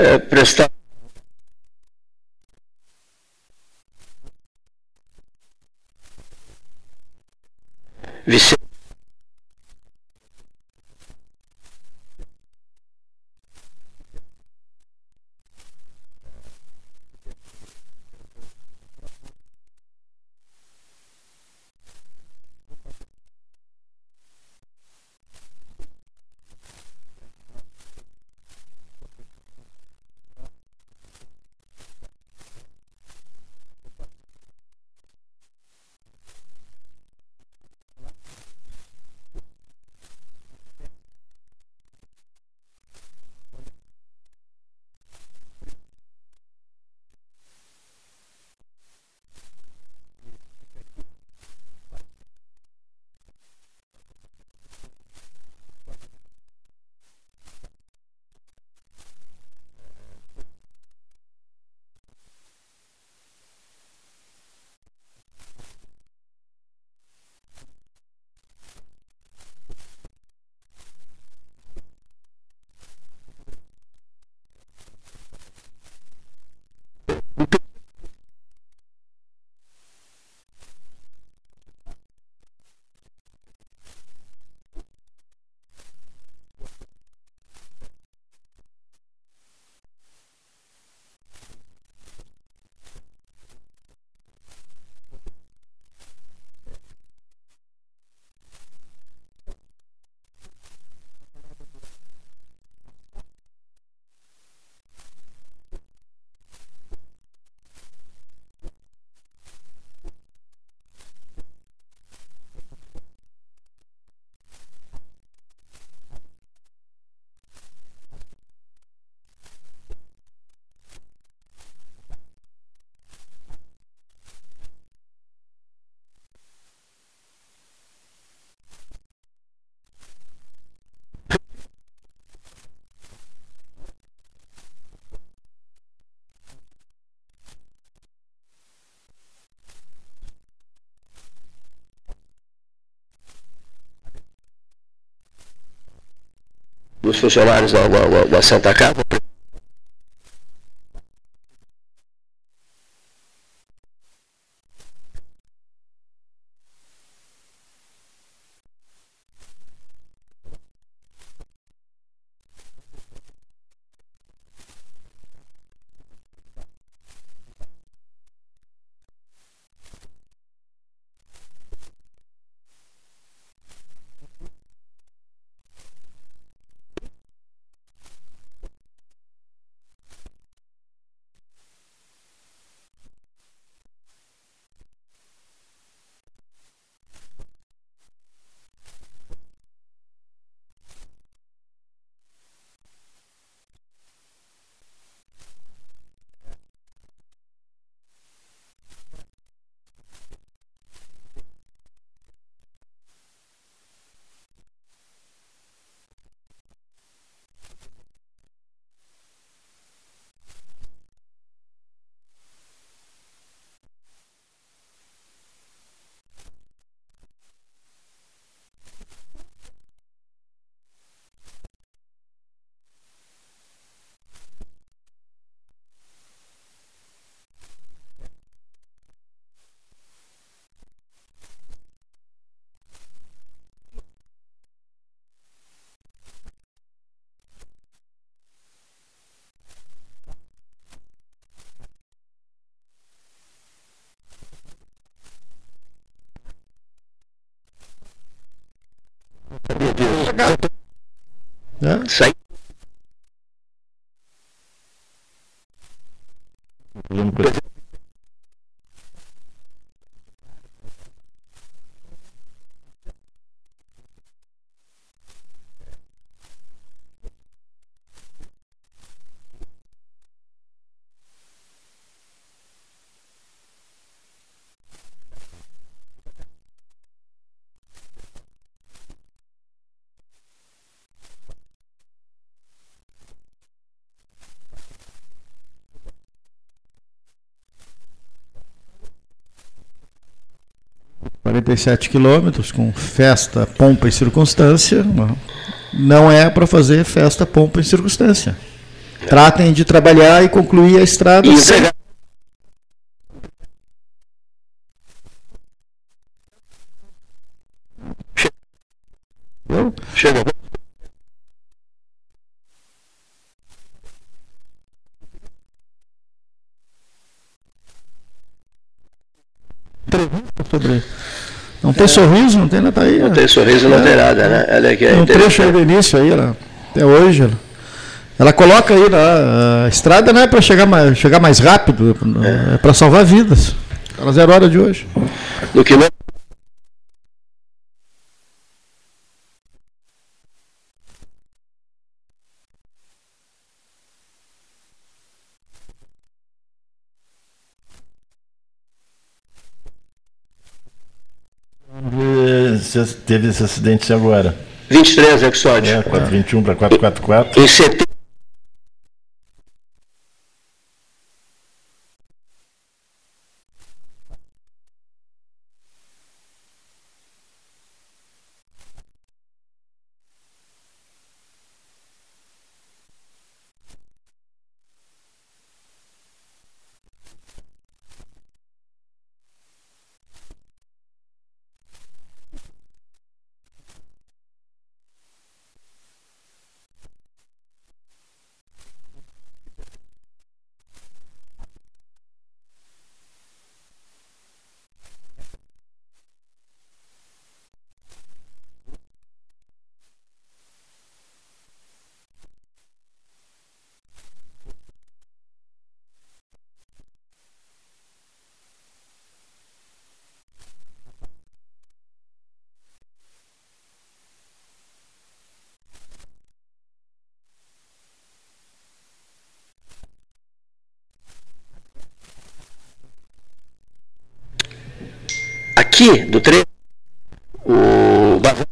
E, pristato visi dos funcionários da, da, da Santa Casa, 37 quilômetros, com festa, pompa e circunstância. Não é para fazer festa, pompa e circunstância. É. Tratem de trabalhar e concluir a estrada. Sorriso, não tem nada aí. Não tem sorriso, não tem nada, né? Olha que é Tem um trecho aí do início aí, ela, até hoje. Ela, ela coloca aí, lá, a estrada não é para chegar mais, chegar mais rápido, é, para salvar vidas. Aquela zero hora de hoje. No quilômetro. Teve esse acidente agora. 23 episódios. É, 421 para 444. Em setembro. Aqui do trecho, o Bavão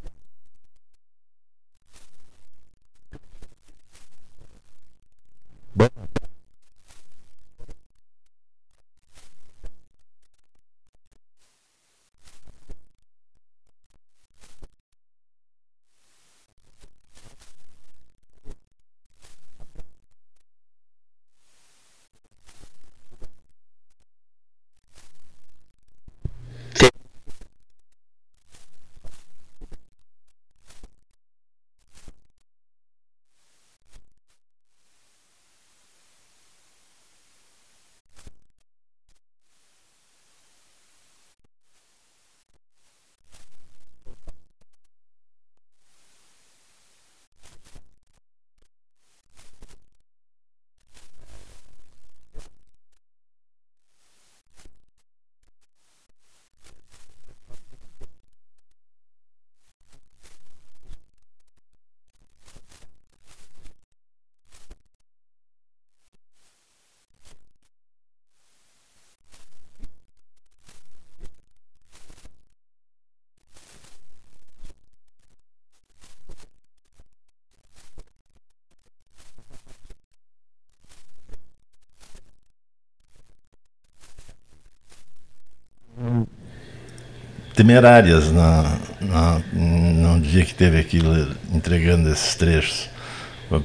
temerárias na, na, no dia que teve aquilo entregando esses trechos.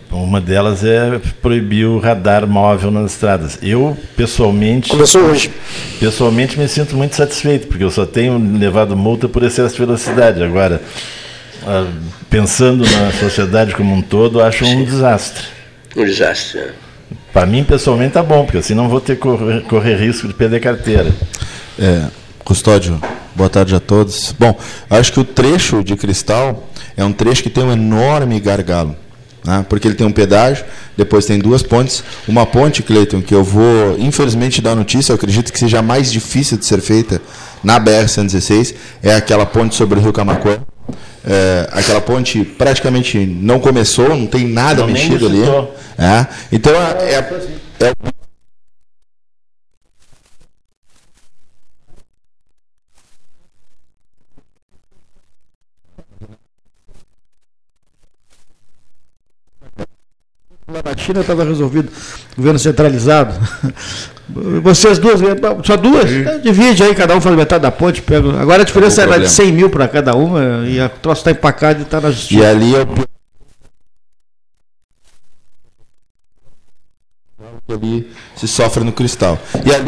Uma delas é proibir o radar móvel nas estradas. Eu, pessoalmente, começou hoje. pessoalmente me sinto muito satisfeito, porque eu só tenho levado multa por excesso de velocidade. Agora, ah, pensando na sociedade como um todo, acho um desastre. Um desastre. né? Para mim, pessoalmente, tá bom, porque assim não vou ter que correr, correr risco de perder carteira. É, Custódio, boa tarde a todos. Bom, acho que o trecho de Cristal é um trecho que tem um enorme gargalo. Né? Porque ele tem um pedágio, depois tem duas pontes. Uma ponte, Cleiton, que eu vou, infelizmente, dar notícia, eu acredito que seja a mais difícil de ser feita na BR-116, é aquela ponte sobre o Rio Camacuã. É, aquela ponte praticamente não começou, não tem nada Não, mexido ali. É, então é, é, é Lá na China estava resolvido, governo centralizado. Vocês duas, só duas? Então, Divide aí, cada um faz metade da ponte. Pega. Agora a diferença era de problema. 100 mil para cada uma e o troço está empacado e está na E justiça. ali é o que ali se sofre no cristal. E ali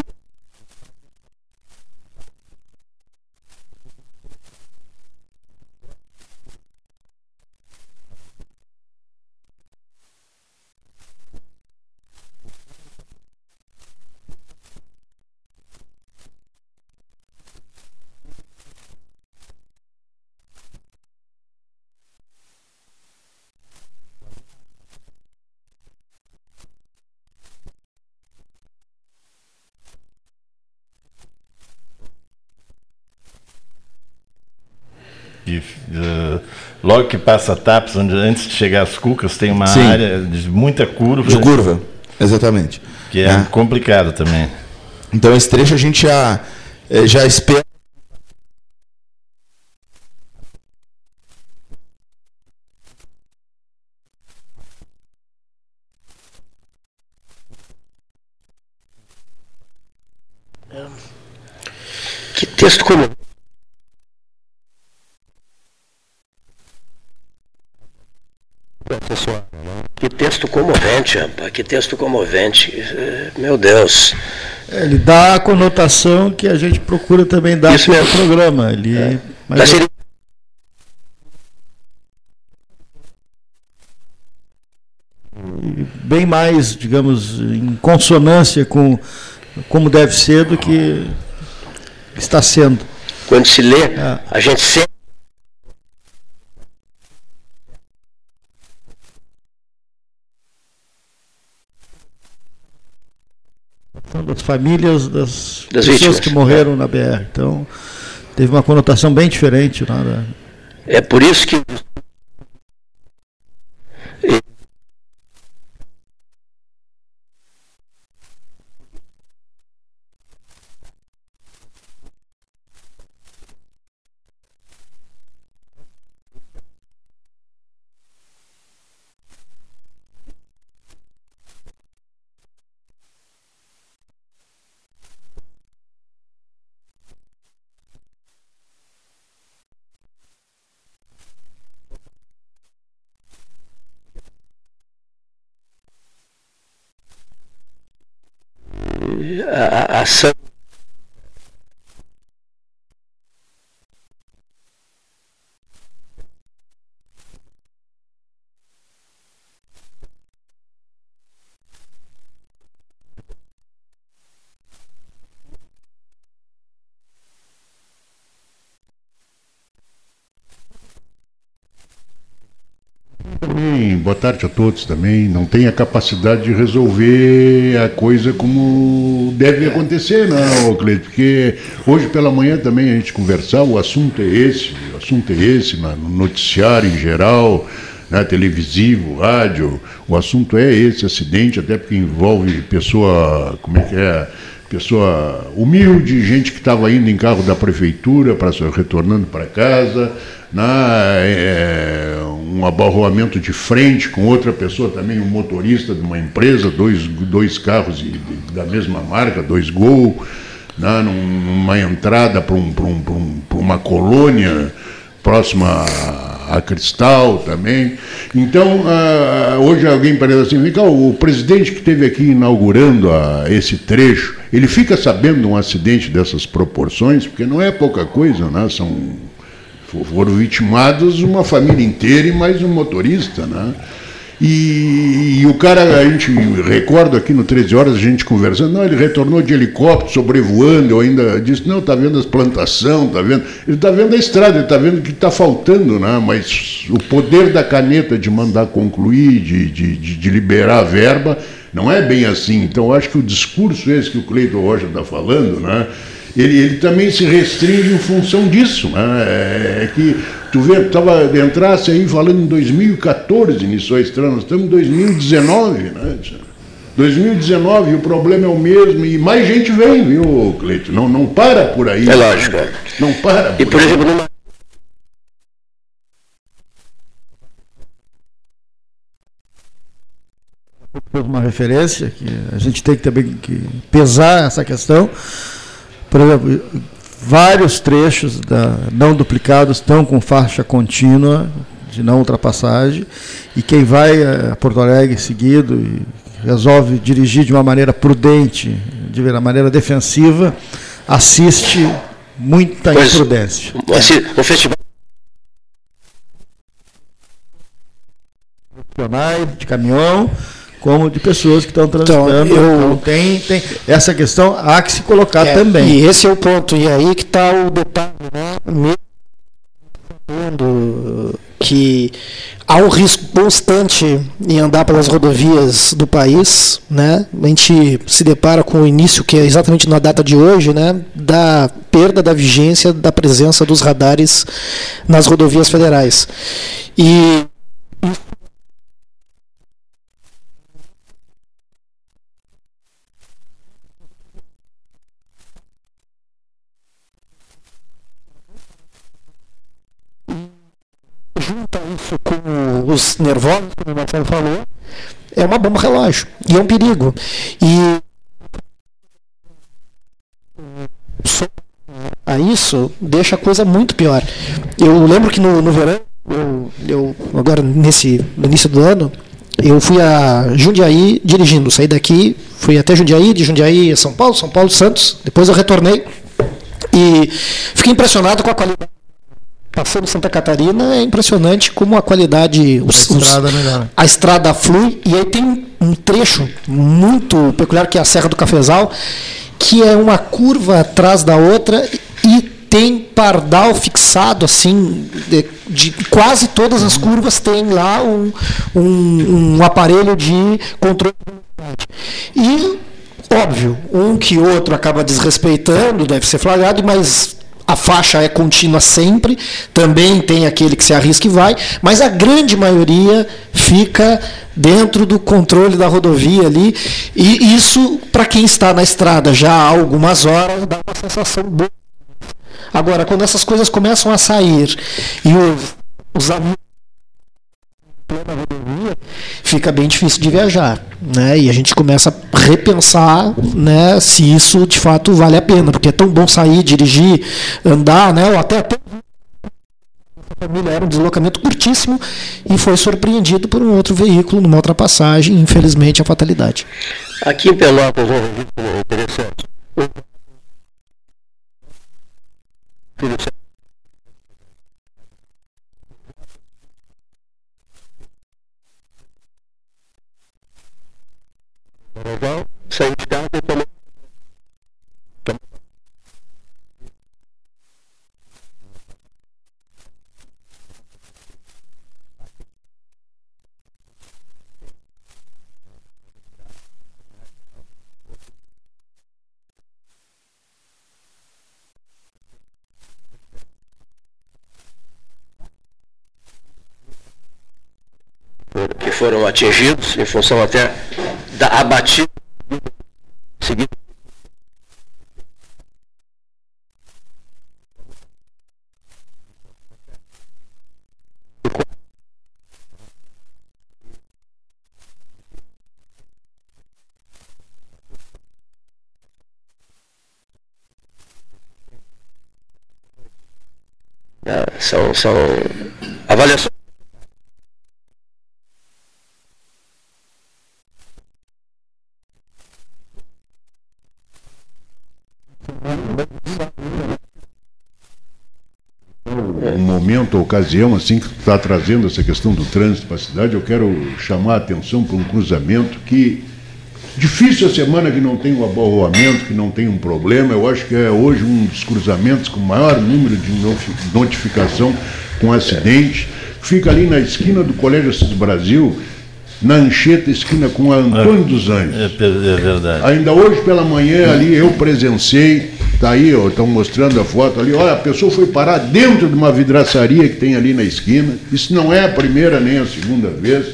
E, uh, logo que passa TAPS, onde antes de chegar às Cucas, tem uma Sim. área de muita curva, de curva, exatamente. que é, É. complicado também. Então esse trecho a gente já, eh, já espera. Que texto como. Que texto comovente, rapaz. Que texto comovente. Eh, Meu Deus. É, Ele dá a conotação que a gente procura também dar Isso para o programa. Ele, mas Da é- seri- bem mais, digamos, em consonância com como deve ser do que está sendo. Quando se lê, É. a gente sente. Famílias das, Das pessoas vítimas. que morreram na BR. Então, teve uma conotação bem diferente. Né, da- É por isso que. A, boa tarde a todos também. Não tem a capacidade de resolver a coisa como deve acontecer, não, Cleito, porque hoje pela manhã também a gente conversar, o assunto é esse, o assunto é esse, no noticiário em geral, né, televisivo, rádio, o assunto é esse acidente, até porque envolve pessoa, como é que é, pessoa humilde, gente que estava indo em carro da prefeitura, para retornando para casa, na, é, um abarroamento de frente com outra pessoa também, um motorista de uma empresa, dois, dois carros de- de- da mesma marca, dois Gol, né, num- numa entrada para um, um, um, uma colônia próxima a, a Cristal também. Então, ah, hoje alguém parece assim, vem cá, o presidente que esteve aqui inaugurando a- esse trecho, ele fica sabendo de um acidente dessas proporções, porque não é pouca coisa, né? São foram vitimados uma família inteira e mais um motorista, né? E, e o cara, a gente recorda aqui no 13 horas a gente conversando, não, ele retornou de helicóptero, sobrevoando, eu ainda disse, não, tá vendo as plantação, tá vendo? Ele tá vendo a estrada, ele tá vendo o que está faltando, né? Mas o poder da caneta de mandar concluir, de, de, de, de liberar a verba, não é bem assim. Então, acho que o discurso esse que o Cleiton Rocha está falando, né? Ele, ele também se restringe em função disso. Né? É, é que tu vê, tava, entrasse aí falando em 2014 nisso estranho, nós estamos em 2019, né? 2019, e o problema é o mesmo, e mais gente vem, viu, Cleito? Não, não para por aí. É lógico, é. Não para por E, por aí. exemplo, numa, uma referência que a gente tem que também que pesar essa questão. Por exemplo, vários trechos da, não duplicados estão com faixa contínua de não ultrapassagem e quem vai a Porto Alegre seguido e resolve dirigir de uma maneira prudente, de uma maneira defensiva, assiste muita Pois- imprudência. Assim, um festival de caminhão, como de pessoas que estão transitando. Então, eu- Então, tem, tem essa questão há que se colocar É, também. E esse é o ponto. E aí que está o detalhe, né? Mesmo que há um risco constante em andar pelas rodovias do país, né? A gente se depara com o início que é exatamente na data de hoje, né? Da perda da vigência da presença dos radares nas rodovias federais. E junta isso nervosos, como o Marcelo falou, é uma bomba relógio. E é um perigo. E a isso deixa a coisa muito pior. Eu lembro que no, no verão, eu, eu agora nesse no início do ano, eu fui a Jundiaí dirigindo, saí daqui, fui até Jundiaí, de Jundiaí a São Paulo, São Paulo Santos, depois eu retornei e fiquei impressionado com a qualidade passando Santa Catarina é impressionante como a qualidade os- A os- estrada melhora. a estrada flui e aí tem um trecho muito peculiar que é a Serra do Cafezal que é uma curva atrás da outra e tem pardal fixado assim de, de quase todas as curvas tem lá um, um, um aparelho de controle de velocidade e óbvio um que outro acaba desrespeitando deve ser flagrado mas a faixa é contínua sempre, também tem aquele que se arrisca e vai, mas a grande maioria fica dentro do controle da rodovia ali, e isso, para quem está na estrada já há algumas horas, dá uma sensação boa. Agora, quando essas coisas começam a sair e os, os amigos rodovia, fica bem difícil de viajar, né? E a gente começa a repensar, né, se isso de fato vale a pena, porque é tão bom sair, dirigir, andar, né? Ou até até família era um deslocamento curtíssimo e foi surpreendido por um outro veículo numa ultrapassagem, infelizmente a fatalidade. Aqui em Pelotas, interessante. Legal, saiu de casa e que foram atingidos em função até da abatida. Ah, São, são avaliações. Momento, ocasião, assim, que está trazendo essa questão do trânsito para a cidade, eu quero chamar a atenção para um cruzamento que difícil a semana que não tem um abarroamento, que não tem um problema. Eu acho que é hoje um dos cruzamentos com maior número de notificação com acidente. Fica ali na esquina do Colégio Assis Brasil, na Anchieta, esquina com a Antônio dos Anjos. É, pe- é verdade. Ainda hoje pela manhã ali eu presenciei, tá aí, estão mostrando a foto ali, olha, a pessoa foi parar dentro de uma vidraçaria que tem ali na esquina. Isso não é a primeira nem a segunda vez.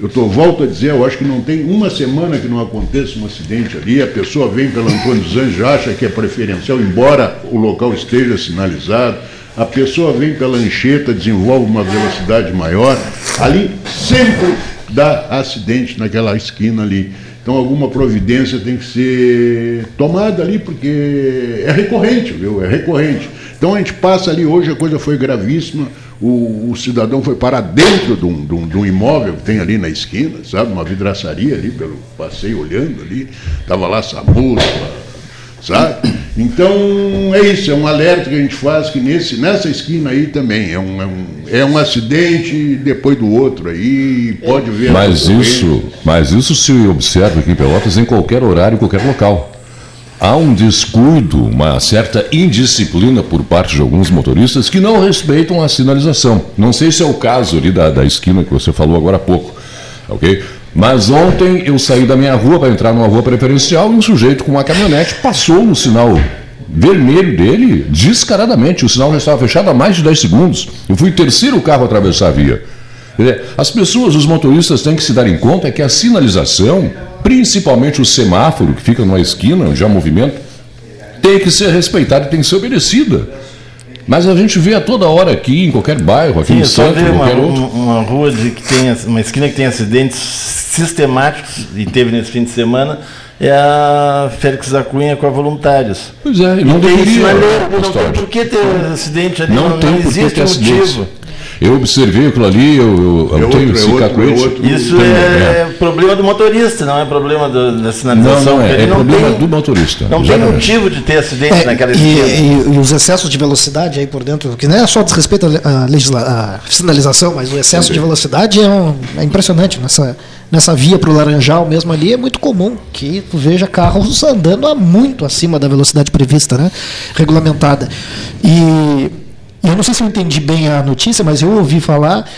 Eu tô, volto a dizer, eu acho que não tem uma semana que não aconteça um acidente ali, a pessoa vem pelo Antônio dos Anjos, acha que é preferencial, embora o local esteja sinalizado. A pessoa vem pela Anchieta, desenvolve uma velocidade maior. Ali sempre dá acidente naquela esquina ali. Então alguma providência tem que ser tomada ali, porque é recorrente, viu? É recorrente. Então a gente passa ali hoje, a coisa foi gravíssima. o, o cidadão foi parar dentro de um, de, um, de um, imóvel que tem ali na esquina, sabe? Uma vidraçaria ali, pelo passeio olhando ali, estava lá SAMU, sabe? Então é isso, é um alerta que a gente faz que nesse, nessa esquina aí também é um, é um, é um acidente depois do outro aí, pode ver. Mas isso, mas isso se observa aqui em Pelotas em qualquer horário, em qualquer local há um descuido, uma certa indisciplina por parte de alguns motoristas que não respeitam a sinalização. Não sei se é o caso ali da, da esquina que você falou agora há pouco, ok? Mas ontem eu saí da minha rua para entrar numa rua preferencial e um sujeito com uma caminhonete passou no sinal vermelho dele descaradamente. O sinal já estava fechado há mais de 10 segundos. Eu fui o terceiro carro a atravessar a via. As pessoas, os motoristas têm que se dar em conta que a sinalização principalmente o semáforo que fica numa esquina, há movimento, tem que ser respeitado e tem que ser obedecida. Mas a gente vê a toda hora aqui, em qualquer bairro, aqui Sim, no centro, em qualquer uma, outro. Uma rua de, que tem, uma esquina que tem acidentes sistemáticos, e teve nesse fim de semana, é a Félix da Cunha com a Voluntários. Pois é, e não deveria. Não tem por que ter acidente ali, não, não, não existe motivo. Eu observei aquilo ali, eu, eu, eu é tenho esse é outro, é Isso é, é, problema do motorista, não é problema do, da sinalização. Não, não é, é problema tem, do motorista. Não exatamente. tem motivo de ter acidente é, naquela esquina. E, e, os excessos de velocidade aí por dentro, que não é só desrespeito à, legisla, à sinalização, mas o excesso de velocidade é, um, é impressionante nessa nessa via para o Laranjal mesmo ali, é muito comum que tu veja carros andando a muito acima da velocidade prevista, né? regulamentada. E eu não sei se eu entendi bem a notícia, mas eu ouvi falar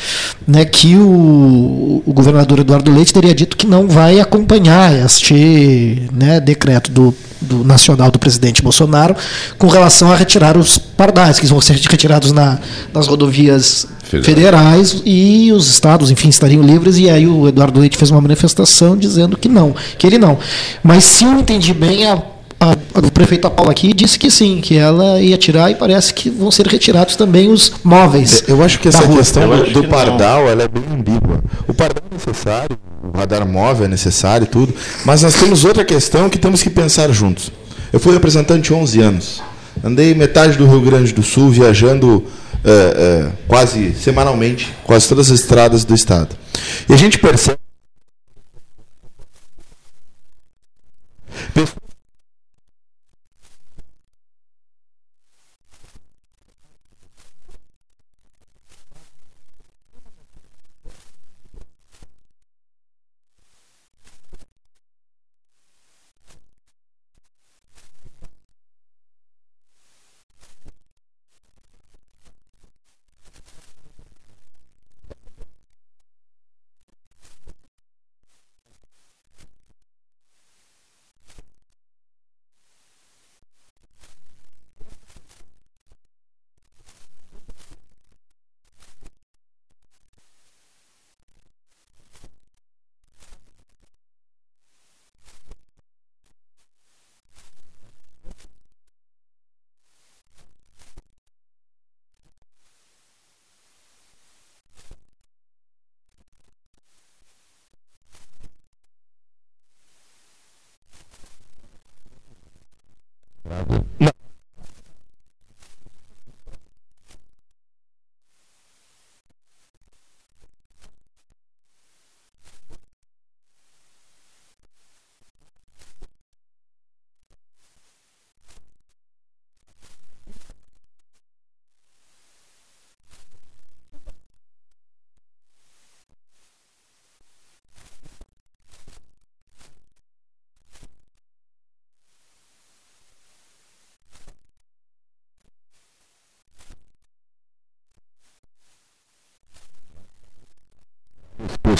né, que o, o governador Eduardo Leite teria dito que não vai acompanhar este né, decreto do, do nacional do presidente Bolsonaro com relação a retirar os pardais, que vão ser retirados na, nas rodovias federais e os estados, enfim, estariam livres. E aí o Eduardo Leite fez uma manifestação dizendo que não, que ele não. Mas se eu entendi bem, a a, a prefeita Paula aqui disse que sim, que ela ia tirar e parece que vão ser retirados também os móveis. Eu acho que essa questão do, do pardal ela é bem ambígua. O pardal é necessário, o radar móvel é necessário tudo, mas nós temos outra questão que temos que pensar juntos. Eu fui representante 11 anos. Andei metade do Rio Grande do Sul viajando é, é, quase semanalmente, quase todas as estradas do estado. E a gente percebe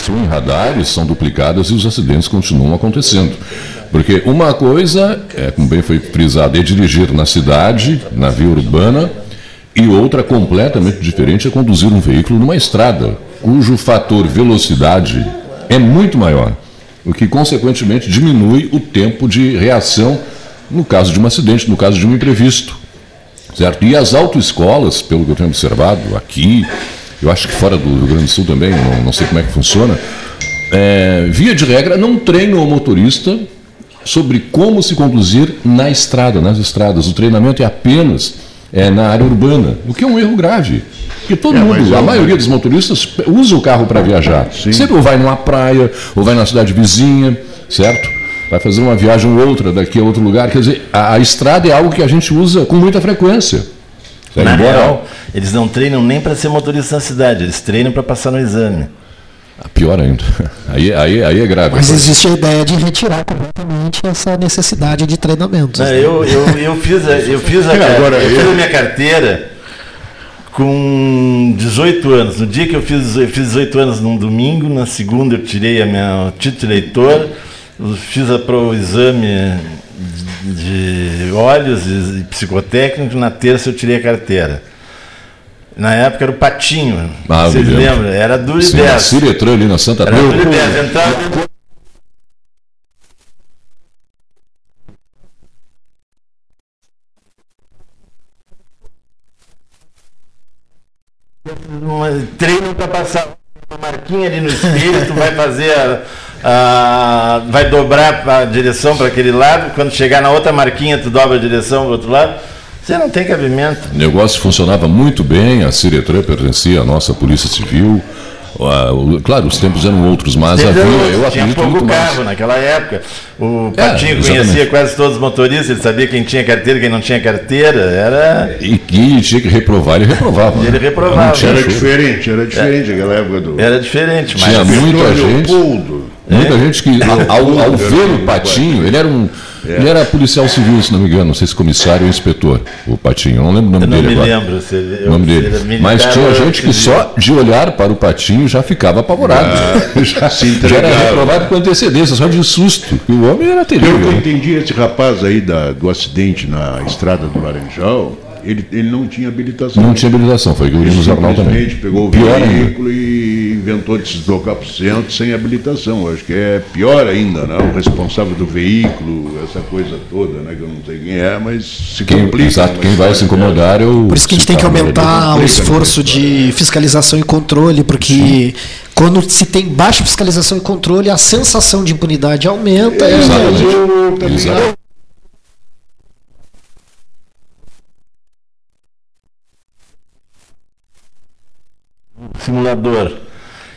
possuem radares, são duplicadas e os acidentes continuam acontecendo. Porque uma coisa, é, como bem foi frisado, é dirigir na cidade, na via urbana, e outra completamente diferente é conduzir um veículo numa estrada, cujo fator velocidade é muito maior, o que consequentemente diminui o tempo de reação no caso de um acidente, no caso de um imprevisto. Certo? E as autoescolas, pelo que eu tenho observado aqui, eu acho que fora do Rio Grande do Sul também, não, não sei como é que funciona, é, via de regra, não treinam o motorista sobre como se conduzir na estrada, nas estradas. O treinamento é apenas é, na área urbana, o que é um erro grave. Porque todo É, mundo, a eu- maioria dos motoristas usa o carro para viajar. Sempre ou vai numa praia, ou vai na cidade vizinha, certo? Vai fazer uma viagem ou outra daqui a outro lugar. Quer dizer, a, a estrada é algo que a gente usa com muita frequência. Vai Na embora, real, eles não treinam nem para ser motorista na cidade, eles treinam para passar no exame. Ah, Pior ainda. Aí, aí, aí é grave. Mas existe a ideia de retirar completamente essa necessidade de treinamentos. Não, né? eu, eu, eu fiz, a, eu fiz, a, É, agora, eu fiz eu- a minha carteira com 18 anos. No dia que eu fiz, eu fiz 18 anos num domingo, na segunda eu tirei a minha o título de eleitor, eu fiz a, pro exame de, olhos e, e psicotécnico, na terça eu tirei a carteira. Na época era o Patinho, Ah, vocês lembram? Era duro e 10. Ciretran ali na Santa Era duro e 10. Entrava dentro um treino para passar uma marquinha ali no espelho, tu vai fazer a, a- vai dobrar a direção para aquele lado, quando chegar na outra marquinha tu dobra a direção para o outro lado. Você não tem cabimento. O negócio funcionava muito bem, a Ciretran pertencia à nossa Polícia Civil. Ah, Claro, os tempos eram outros, mas havia, outros, eu tinha pouco muito mais. carro naquela época. O É, Patinho exatamente. conhecia quase todos os motoristas, ele sabia quem tinha carteira, quem não tinha carteira. Era. E que tinha que reprovar, ele reprovava. Ele né? reprovava. Era choro. diferente, era diferente aquela época do. Era diferente, mas. Tinha muita Doutor gente. Leopoldo. Muita gente que, ao, ao ver o Patinho, ele era um. É. Ele era policial civil, se não me engano, não sei se comissário ou inspetor, o Patinho. Eu não lembro o nome Eu não dele me agora. lembro se ele, O nome dele. militar Mas tinha gente que só de olhar para o Patinho já ficava apavorado. já, se já era reprovado com antecedência, só de susto. que O homem era terrível. eu entendi, esse rapaz aí da- do acidente na estrada do Laranjal, ele, ele não tinha habilitação. Não tinha habilitação, foi o que eu li no jornal também. Pegou o Pior ainda. veículo e inventou de se deslocar para o centro sem habilitação. Eu Acho que é pior ainda, né? O responsável do veículo, essa coisa toda, né? Que eu não sei quem é, mas se Quem, complica. exato, né? quem vai se incomodar é o. Por isso que a gente tem que aumentar o esforço de fiscalização e controle, porque quando se tem baixa fiscalização e controle, a sensação de impunidade aumenta. e- Exatamente. Eu também simulador.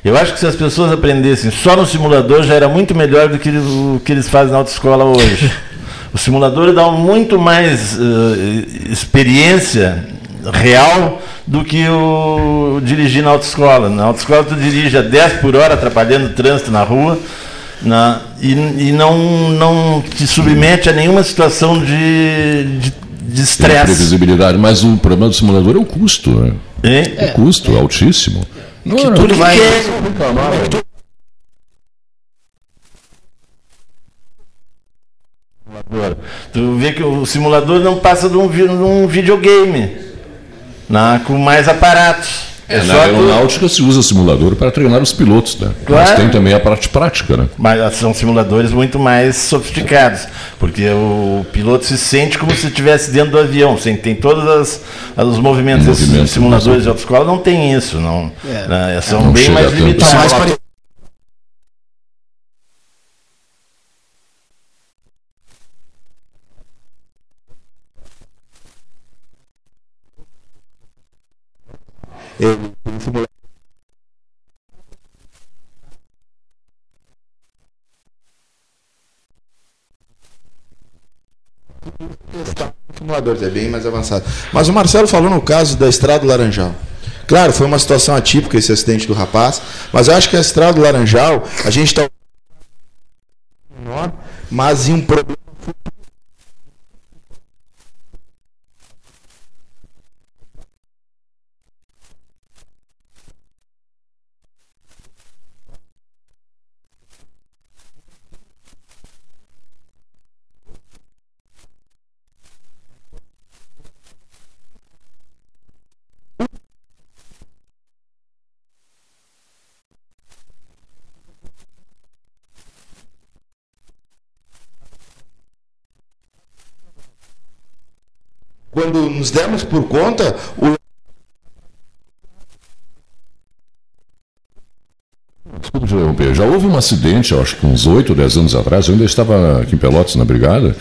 Eu acho que se as pessoas aprendessem só no simulador já era muito melhor do que o que eles fazem na autoescola hoje. O simulador dá muito mais eh, experiência real do que o dirigir na autoescola. Na autoescola tu dirige a 10 por hora atrapalhando o trânsito na rua na- e, e não, não te submete a nenhuma situação de de- de estresse. previsibilidade, mas o problema do simulador é o custo. Né? Hein? O custo é altíssimo. Que tudo vai. Tu vê que o simulador não passa de um, de um videogame na, com mais aparatos. É, na só tu- aeronáutica se usa simulador para treinar os pilotos, né? Mas Claro. tem também a parte prática, né? Mas são simuladores muito mais sofisticados, porque o piloto se sente como se estivesse dentro do avião, sem, tem todos as, os movimentos. Esses Movimentos, simuladores de autoescola não tem isso, não, né, são Não bem mais limitados. Mais pare- simuladores, é bem mais avançado. Mas o Marcelo falou no caso da Estrada do Laranjal. Claro, foi uma situação atípica esse acidente do rapaz, mas eu acho que a Estrada do Laranjal, a gente está mas em um problema quando nos demos por conta, o Desculpa te interromper. já houve um acidente, eu acho que uns 8 ou 10 anos atrás, eu ainda estava aqui em Pelotas na brigada,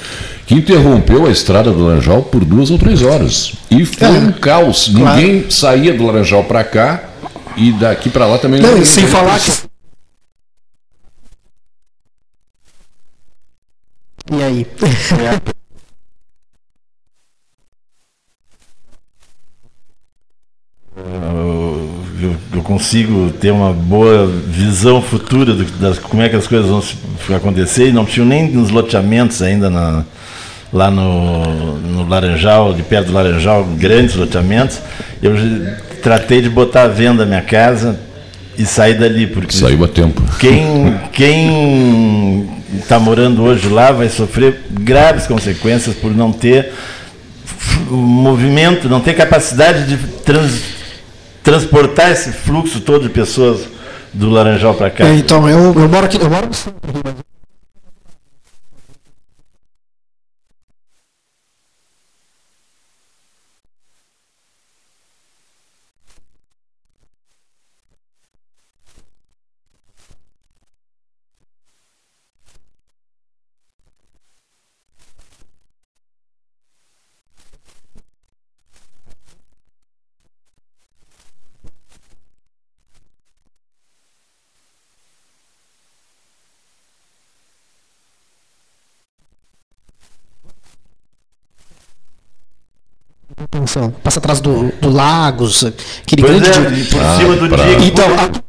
que interrompeu a estrada do Laranjal por duas ou três horas. E foi É. um caos. Ninguém saía do Laranjal para cá e daqui para lá também Não, não sem falar que. E aí? eu, eu- consigo ter uma boa visão futura do, das, como é que as coisas vão acontecer e não tinha nem nos loteamentos ainda na- lá no, no Laranjal, de perto do Laranjal, grandes loteamentos. Eu tratei de botar à venda a minha casa e sair dali, porque Saiu a tempo. quem quem está morando hoje lá vai sofrer graves consequências por não ter f- movimento, não ter capacidade de trans- transportar esse fluxo todo de pessoas do Laranjal para cá. É, então, eu, eu moro aqui, eu moro no centro mas atenção, passa atrás do, do Lagos, aquele Pois grande. é, e por cima do pra- que Então, a-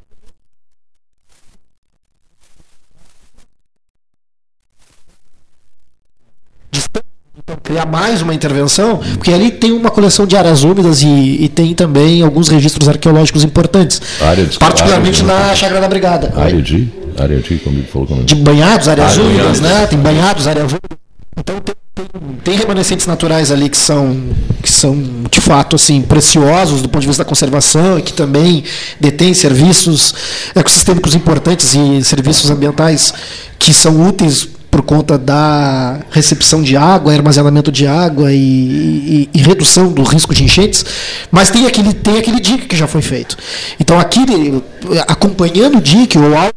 Então, criar mais uma intervenção, porque ali tem uma coleção de áreas úmidas e, e tem também alguns registros arqueológicos importantes, Área de- particularmente área de- na Chácara da Brigada. Área de. Área de, como ele falou. Como... de banhados, áreas Ah, úmidas, né? Tem banhados, áreas úmidas. Então tem, tem, tem remanescentes naturais ali que são, que são de fato assim preciosos do ponto de vista da conservação e que também detêm serviços ecossistêmicos importantes e serviços ambientais que são úteis por conta da recepção de água, armazenamento de água e, e- e redução do risco de enchentes, mas tem aquele, tem aquele dique que já foi feito. Então, aqui, acompanhando o dique ou algo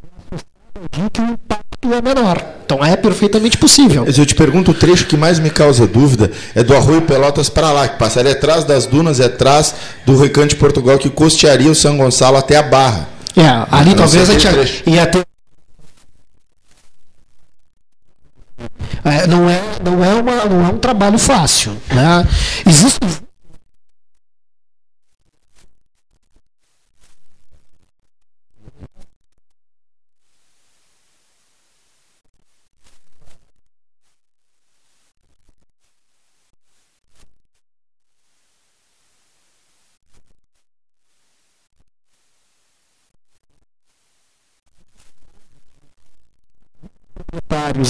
o impacto é menor. Então é perfeitamente possível. Mas eu te pergunto, o trecho que mais me causa dúvida é do Arroio Pelotas para lá, que passaria atrás das dunas, é atrás do Recanto de Portugal, que costearia o São Gonçalo até a Barra. É, ali Não talvez a gente ia ter. É, não, é, não, é uma, não é um trabalho fácil. Né? Existe.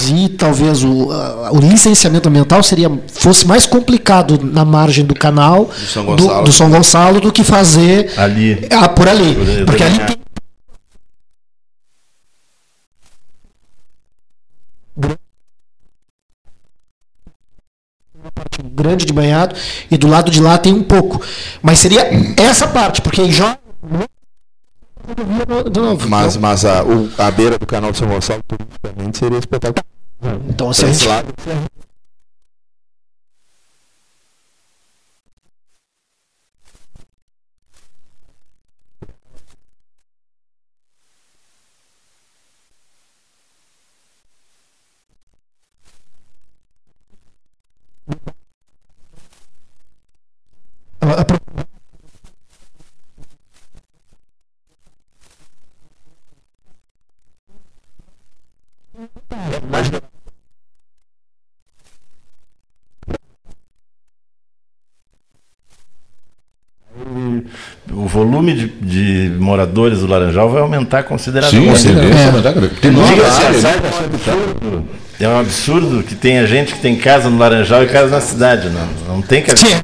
E talvez o, o licenciamento ambiental seria fosse mais complicado na margem do canal São do, Gonçalo. do São Gonçalo do que fazer ali. ah, por ali. Por ali, Porque ali tem uma parte grande de banhado e do lado de lá tem um pouco. Mas seria essa parte, porque aí já rodovia de novo. Mas, mas a, o- a beira do canal de São Gonçalo, turisticamente, seria espetacular. Então, se Pra a esse lado. a- a- O volume de, de moradores do Laranjal vai aumentar Sim, a consideravelmente. tendência É. é aumentar. Tem área, é um absurdo. É um absurdo que tenha gente que tem casa no Laranjal e casa na cidade. Não, não tem que Sim,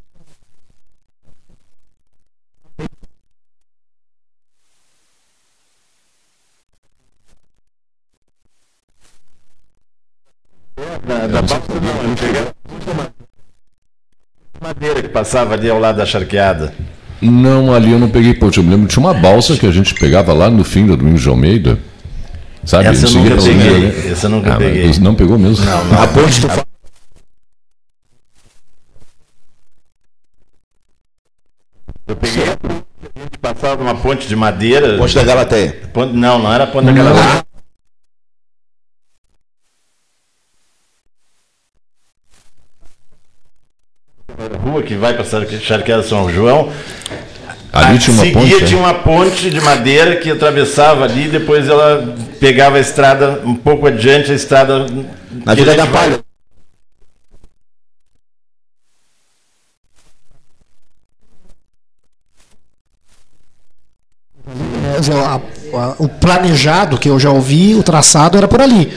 madeira que passava ali ao lado da charqueada. Não, ali eu não peguei ponte. Eu me lembro, tinha uma balsa que a gente pegava lá no fim da Domingos de Almeida. Sabe? Essa eu nunca peguei, ali. essa eu nunca Ah, peguei. Não pegou mesmo? Não, A ponte do Eu peguei a gente passava uma ponte de madeira. Ponte da Galateia. Ponte- não, não era a ponte da Galateia. Rua que vai para Charqueada São João. Ali tinha uma seguia ponte. tinha é? uma ponte de madeira que atravessava ali, depois ela pegava a estrada um pouco adiante, a estrada Na Vila da vai- Palha. A- o planejado que eu já ouvi, o traçado era por ali.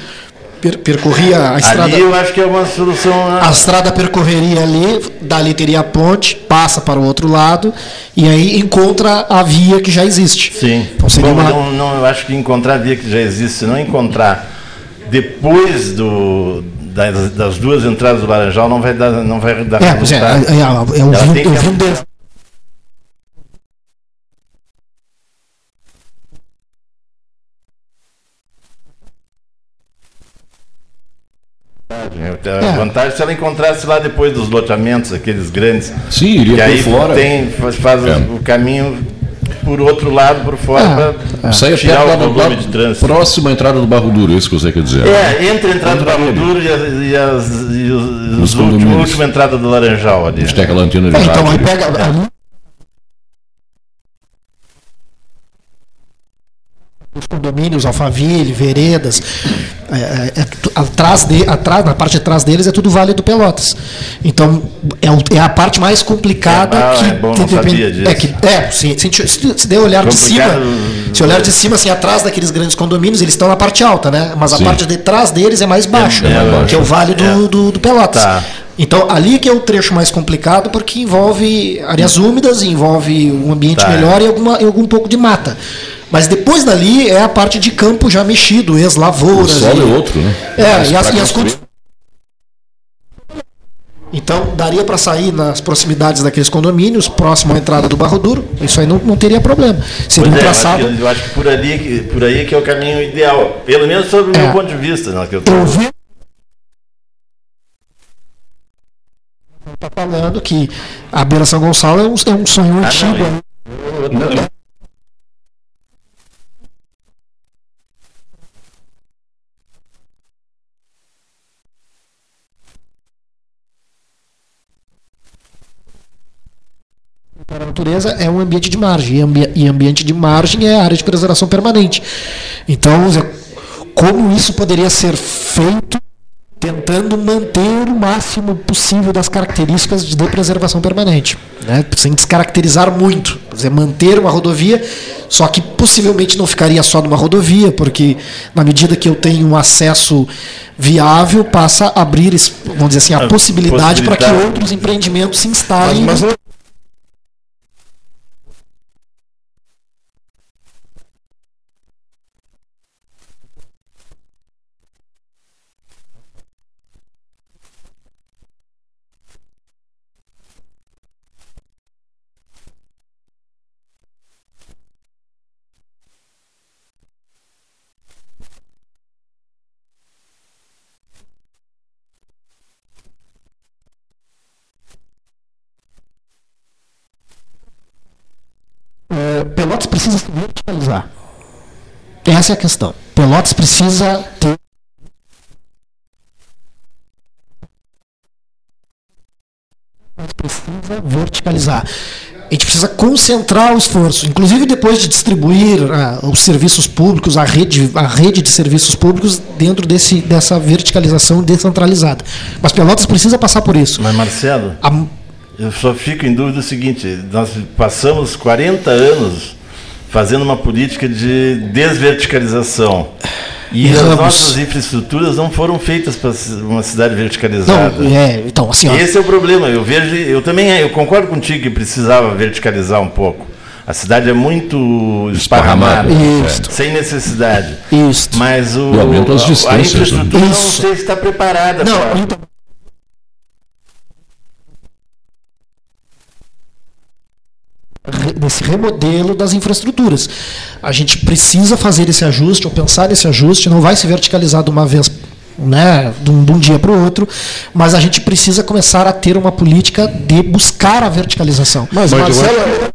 Per- percorria a estrada. Ali eu acho que é uma solução. né? A estrada percorreria ali, dali teria a ponte, passa para o outro lado e aí encontra a via que já existe. Sim. Então seria Bom, uma- não, não, eu acho que encontrar a via que já existe, se não encontrar depois do, das, das duas entradas do Laranjal, não vai dar, não vai dar É, é, é, é, resultado. eu Ela vi, tem eu que- vi um de- A vantagem se ela encontrasse lá depois dos loteamentos, aqueles grandes. Sim, iria que por aí fora. tem, faz, faz É. o caminho por outro lado, por fora, É, para Saia tirar perto lá o do volume de trânsito. próximo à entrada do Barro Duro, é isso que você quer dizer. É, entre a entrada do Barro. Duro e, as, e, as, e os, Os os últimos, a última entrada do Laranjal ali. Tem aquela antena de É, então aí pega ali- os condomínios, Alphaville, veredas, é, é, é atrás de, atrás, na parte de trás deles é tudo Vale do Pelotas. Então é, é a parte mais complicada É, ah, que é bom, não sabia disso. é que é, se, se, se, der olhar de cima, se olhar de cima assim atrás daqueles grandes condomínios, eles estão na parte alta, né? Mas a Sim. parte de trás deles é mais é mais baixo. que é o Vale do, É. do, do Pelotas. Tá. Então, ali que é o trecho mais complicado, porque envolve áreas úmidas, envolve um ambiente Tá. melhor e, alguma, e algum pouco de mata. Mas depois dali é a parte de campo já mexido, O ex-lavouras. solo e- é outro, né? É, Mas e as, pra e as construir- condi- Então, daria para sair nas proximidades daqueles condomínios, próximo à entrada do Barro Duro. Isso aí não, não teria problema. Seria Pois um é, eu acho traçado. que- eu acho que por ali, que- por aí que é o caminho ideal. Pelo menos sob o É. meu ponto de vista. Né, que eu tô- Eu vi. Tá falando que a Beira São Gonçalo é um, é um sonho Ah, antigo. não, né? Para natureza é um ambiente de margem, e, ambi- e ambiente de margem é área de preservação permanente. Então, como isso poderia ser feito tentando manter o máximo possível das características de preservação permanente, né? sem descaracterizar muito, quer dizer, manter uma rodovia, só que possivelmente não ficaria só numa rodovia, porque na medida que eu tenho um acesso viável, passa a abrir, vamos dizer assim, a A possibilidade para que possibilidade. outros empreendimentos se instalem. Mas, mas É, Pelotas precisa se verticalizar. Essa é a questão. Pelotas precisa ter. Precisa verticalizar. A gente precisa concentrar o esforço, inclusive depois de distribuir ah, os serviços públicos, a rede, a rede de serviços públicos dentro desse, dessa verticalização descentralizada. Mas Pelotas precisa passar por isso. Mas, Marcelo, A- eu só fico em dúvida o seguinte: nós passamos 40 anos fazendo uma política de desverticalização. E as nossas infraestruturas não foram feitas para uma cidade verticalizada. não, é, então, assim, ó, Esse é o problema. Eu vejo, eu também, eu concordo contigo que precisava verticalizar um pouco. A cidade é muito esparramada. Isso. sem necessidade. isso. Mas o, a- a né? infraestrutura não sei se está preparada. Não, pra- então, re- nesse remodelo das infraestruturas. A gente precisa fazer esse ajuste, ou pensar nesse ajuste, não vai se verticalizar de uma vez né, de um, de um dia para o outro, mas a gente precisa começar a ter uma política de buscar a verticalização. Mas, Marcelo,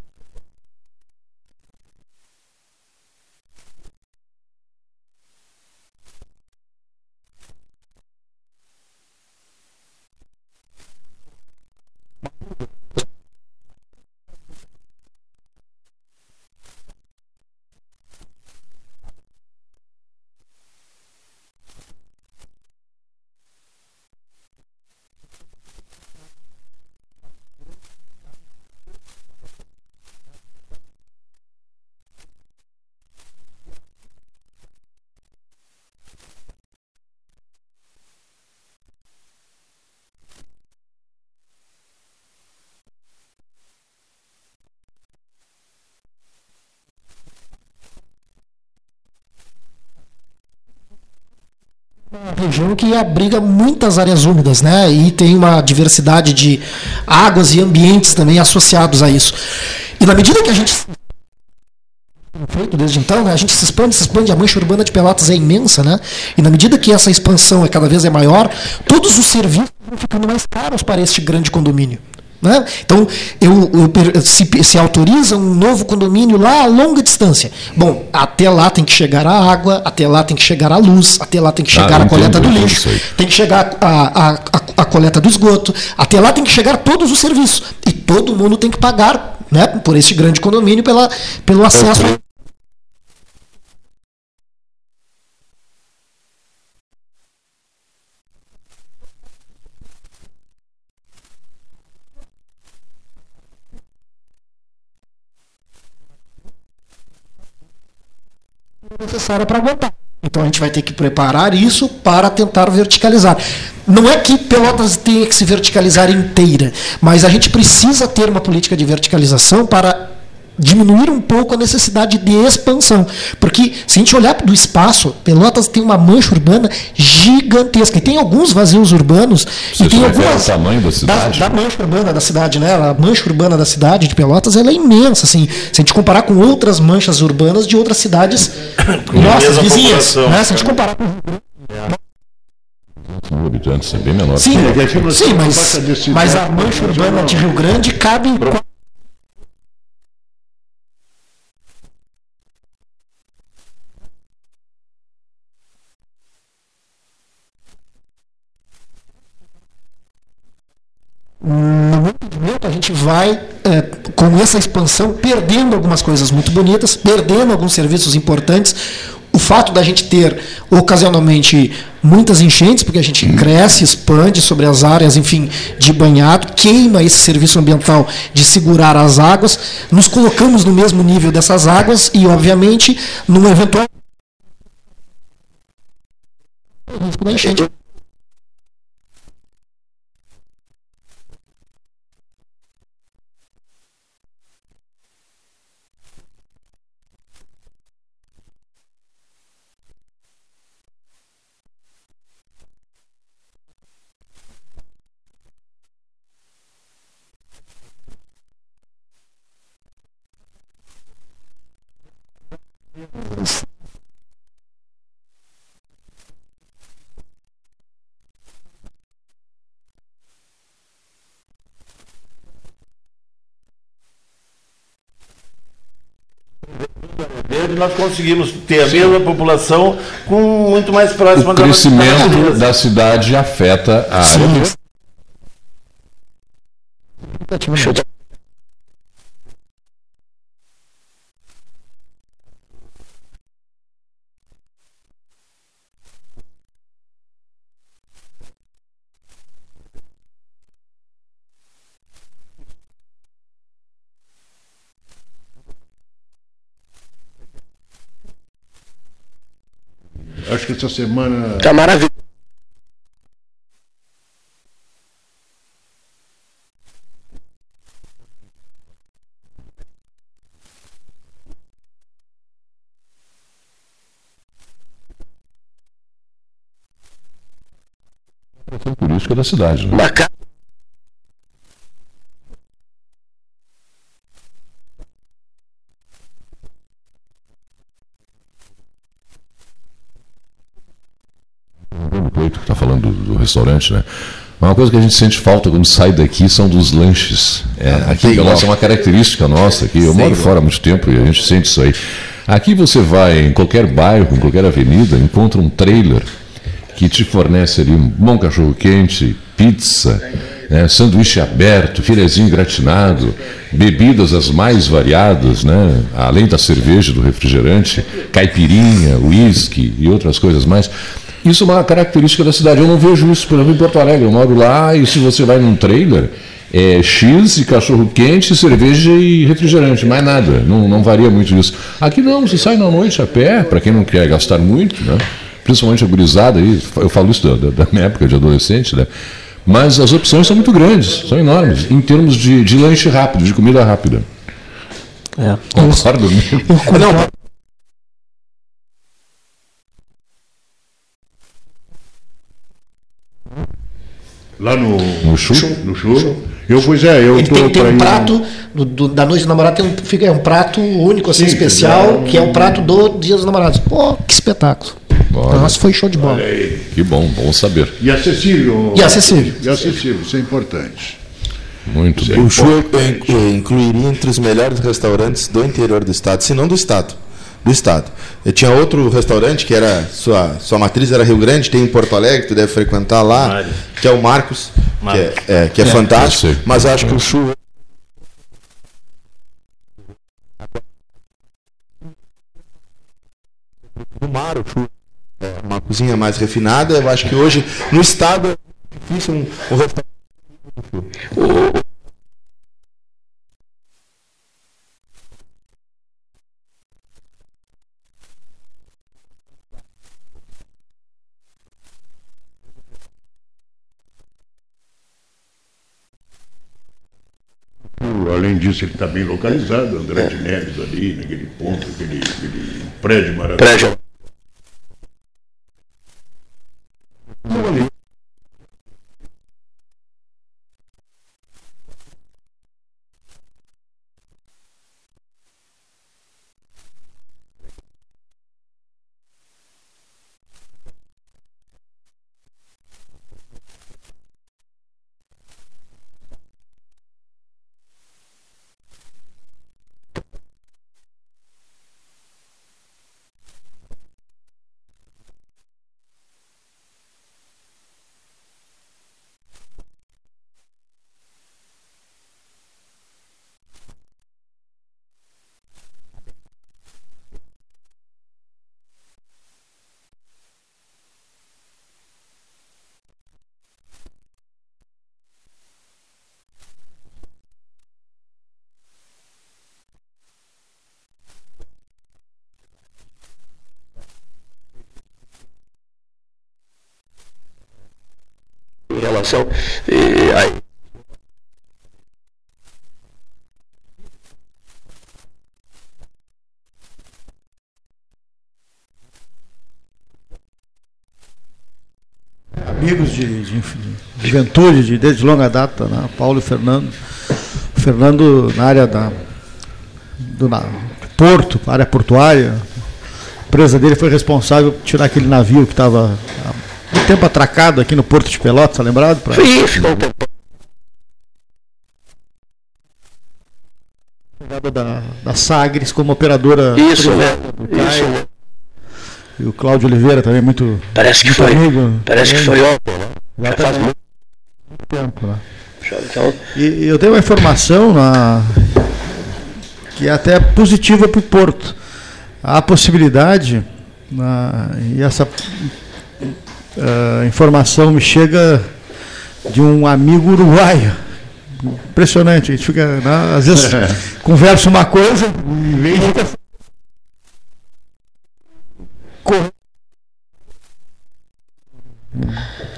região que abriga muitas áreas úmidas, né? E tem uma diversidade de águas e ambientes também associados a isso. E na medida que a gente feito desde então, né? A gente se expande, se expande, a mancha urbana de Pelotas é imensa, né? E na medida que essa expansão é cada vez é maior, todos os serviços vão ficando mais caros para este grande condomínio. Né? Então, eu, eu se, se autoriza um novo condomínio lá a longa distância. Bom, até lá tem que chegar a água, até lá tem que chegar a luz, até lá tem que Ah, chegar eu a coleta do lixo, tem que chegar a, a, a, a coleta do esgoto, até lá tem que chegar todos os serviços. E todo mundo tem que pagar né, por este grande condomínio pela, pelo acesso. Necessária para aguentar. Então a gente vai ter que preparar isso para tentar verticalizar. Não é que Pelotas tenha que se verticalizar inteira, mas a gente precisa ter uma política de verticalização para diminuir um pouco a necessidade de expansão. Porque se a gente olhar do espaço, Pelotas tem uma mancha urbana gigantesca. E tem alguns vazios urbanos. Você e tem algumas. tamanho da cidade? Da, da mancha urbana da cidade, né? A mancha urbana da cidade de Pelotas ela é imensa. Assim, se a gente comparar com outras manchas urbanas de outras cidades nossas, vizinhas. Né? Se a gente comparar com. mil habitantes, é bem menor. Sim, É sim mas, mas a mancha urbana de Rio Grande cabe. No entendimento, a gente vai, é, com essa expansão, perdendo algumas coisas muito bonitas, perdendo alguns serviços importantes. O fato da gente ter, ocasionalmente, muitas enchentes, porque a gente cresce, expande sobre as áreas, enfim, de banhado, queima esse serviço ambiental de segurar as águas, nos colocamos no mesmo nível dessas águas e, obviamente, num eventual risco da enchente. Nós conseguimos ter a mesma população com muito mais próxima O da crescimento natureza. da cidade afeta a área. Sim. Acho que essa semana Tá maravilhoso. turística da cidade. Né? Restaurante, né? Uma coisa que a gente sente falta quando sai daqui são dos lanches. É, aqui em Pelotas é uma característica nossa. Aqui. Eu moro fora há muito tempo e a gente sente isso aí. Aqui você vai em qualquer bairro, em qualquer avenida, encontra um trailer que te fornece ali um bom cachorro-quente, pizza, né, sanduíche aberto, filezinho gratinado, bebidas as mais variadas, né, além da cerveja, do refrigerante, caipirinha, uísque e outras coisas mais. Isso é uma característica da cidade. Eu não vejo isso, por exemplo, em Porto Alegre. Eu moro lá e se você vai num trailer, é X e cachorro quente, cerveja e refrigerante, mais nada. Não, não varia muito isso. Aqui não, você sai na noite a pé, para quem não quer gastar muito, né? principalmente a gurizada aí, eu falo isso da, da, da minha época de adolescente, né? Mas as opções são muito grandes, são enormes, em termos de, de lanche rápido, de comida rápida. É. Concordo? Eu concordo. Lá no, No Chu? No Chu. Eu, pois é, eu Ele tô tem, tem pra um ir- prato do, do- da noite do namorado, tem um, fica, é um prato único, assim, Sim, especial, já- que é o prato do Dia dos Namorados. Pô, que espetáculo. Olha. Nossa, foi show de bola. Que bom, bom saber. E acessível. E acessível. E acessível, isso é importante. Muito bem. O Chu eu- eu incluiria entre os melhores restaurantes do interior do estado, se não do estado. Do estado. Eu tinha outro restaurante que era sua sua matriz era Rio Grande, tem em Porto Alegre, tu deve frequentar lá, Vários. que é o Marcos, que é, é, que é fantástico. eu sei. Mas eu acho que o Chu Mar, o Chu é uma cozinha mais refinada. Eu acho que hoje no estado é difícil um, um restaurante Disso, ele está bem localizado, André de Neves ali, naquele ponto, aquele, aquele prédio maravilhoso. Prédio. Relação. E, aí, amigos de, de, de juventude, de, desde longa data, né? Paulo e Fernando. Fernando na área da, do na, porto, área portuária. A empresa dele foi responsável por tirar aquele navio que estava um tempo atracado aqui no Porto de Pelotas, tá lembrado? Pra, ficou um tempo. da, da Sagres como operadora Isso, né? Isso, né? E o Cláudio Oliveira também muito, Parece que muito foi. amigo. Parece que foi ontem, né? Já Já faz muito tempo, né? Então, E, e eu tenho uma informação na, que é até positiva para o Porto. Há a possibilidade, na, e essa ah, informação me chega de um amigo uruguaio. Impressionante, a gente fica, né, às vezes conversa uma coisa e vem outra.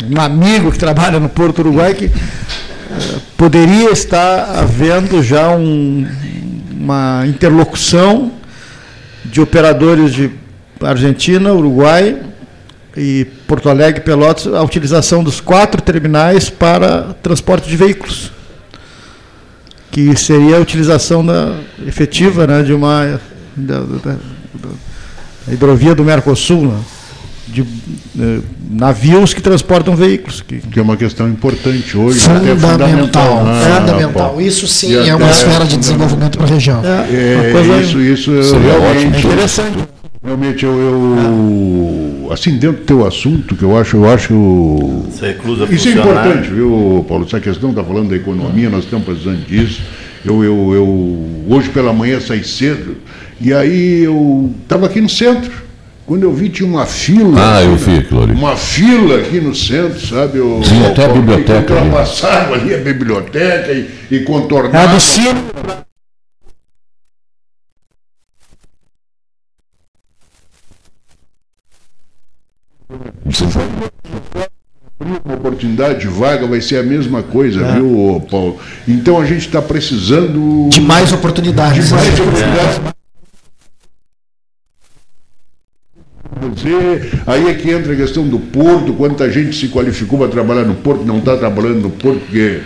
Um amigo que trabalha no Porto Uruguai que poderia estar havendo já um- uma interlocução de operadores de Argentina, Uruguai e Porto Alegre, Pelotas, a utilização dos quatro terminais para transporte de veículos, que seria a utilização da, efetiva né, de uma da, da- da hidrovia do Mercosul. né? de eh, navios que transportam veículos. Que, Que é uma questão importante hoje. até Fundamental. né, Fundamental. Paulo? Isso sim é uma esfera de fundamental. desenvolvimento para a região. É, uma coisa isso, isso Seria realmente. ótimo. interessante. Realmente, eu, eu- assim, dentro do teu assunto, que eu acho, eu acho. Isso é importante, viu, Paulo? Essa questão está falando da economia, nós estamos precisando disso. Eu, eu, eu hoje pela manhã saí cedo e aí eu estava aqui no centro. Quando eu vi tinha uma fila. Ah, eu assim, vi ali. Uma fila aqui no centro, sabe? Eu, Tinha até a biblioteca que ali. A biblioteca e, e É Ciro. uma oportunidade de vaga vai ser a mesma coisa, É. viu, Paulo? Então a gente está precisando De mais oportunidades. de mais oportunidades. Aí é que entra a questão do porto, quanta gente se qualificou para trabalhar no porto, não está trabalhando no porto, porque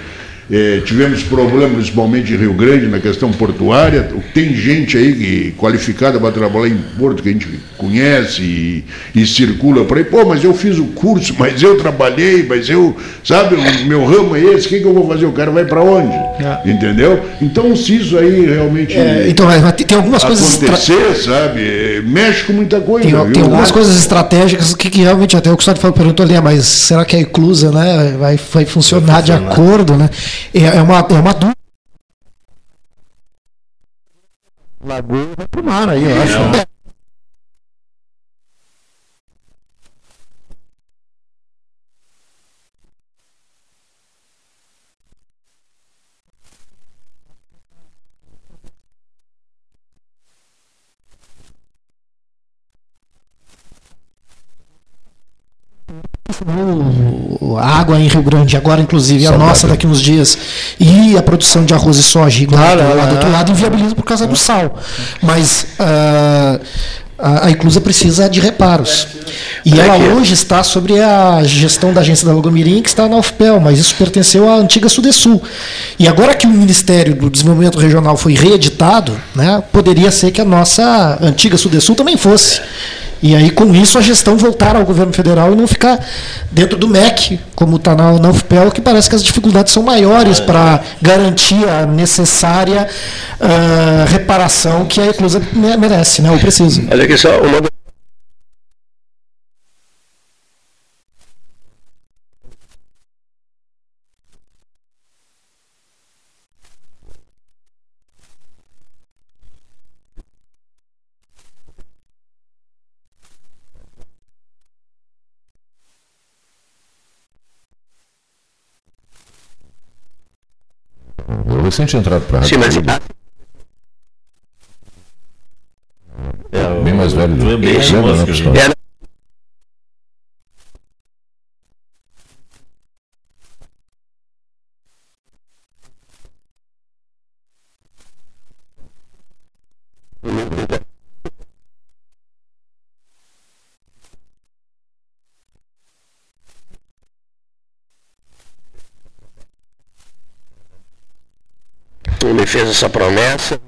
eh, tivemos problemas, principalmente em Rio Grande, na questão portuária. Tem gente aí que, qualificada para trabalhar em porto, que a gente conhece e, e circula por aí. Pô, mas eu fiz o curso, mas eu trabalhei, mas eu, sabe, o meu ramo é esse, o que, que eu vou fazer? O cara vai para onde? Entendeu? Então, se isso aí realmente É, então, é, tem tem algumas coisas. estra- acontecer, sabe, mexe com muita coisa. Tem, viu? tem algumas coisas estratégicas que, que realmente até o Gustavo falou, perguntou ali, ah, mas será que a Eclusa né, vai, vai funcionar de funcionar. acordo? Né? É, é uma, é uma dúvida. Lagoa vai pro mar aí, eu acho. Não. A água em Rio Grande, agora inclusive a Saudade. nossa daqui uns dias, e a produção de arroz e soja igual Claro, do, lado, do é. outro lado inviabiliza por causa do sal. Mas ah, a, a Inclusa precisa de reparos. E ela hoje está sobre a gestão da agência da Logomirim, que está na UFPEL, mas isso pertenceu à antiga Sudesul. E agora que o Ministério do Desenvolvimento Regional foi reeditado, né, poderia ser que a nossa antiga Sudesul também fosse. E aí, com isso, a gestão voltar ao governo federal e não ficar dentro do MEC, como está na, na UFPEL, que parece que as dificuldades são maiores para garantir a necessária ah, reparação que a Eclusa me- merece, né, ou precisa. Olha aqui só, uma Eu recente entrado para a Sim, mas É, o- Bem mais velho. tu é né, que a Gustavo? gente. é, tu me fez essa promessa,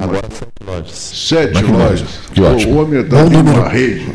Agora sete lojas. Sete Mas que lojas. Que ótimo. O homem em uma rede.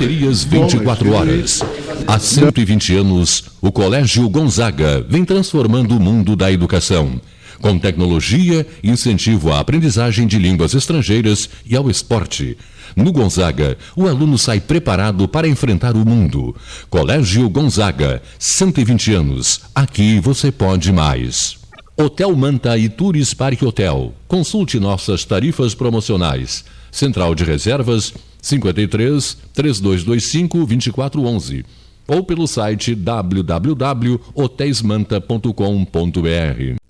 Baterias 24 horas. Há 120 anos, o Colégio Gonzaga vem transformando o mundo da educação. Com tecnologia, incentivo à aprendizagem de línguas estrangeiras e ao esporte. No Gonzaga, o aluno sai preparado para enfrentar o mundo. Colégio Gonzaga, 120 anos. Aqui você pode mais. Hotel Manta e Tours Parque Hotel. Consulte nossas tarifas promocionais. Central de Reservas 53 3225 2411 ou pelo site www.hoteismanta.com.br.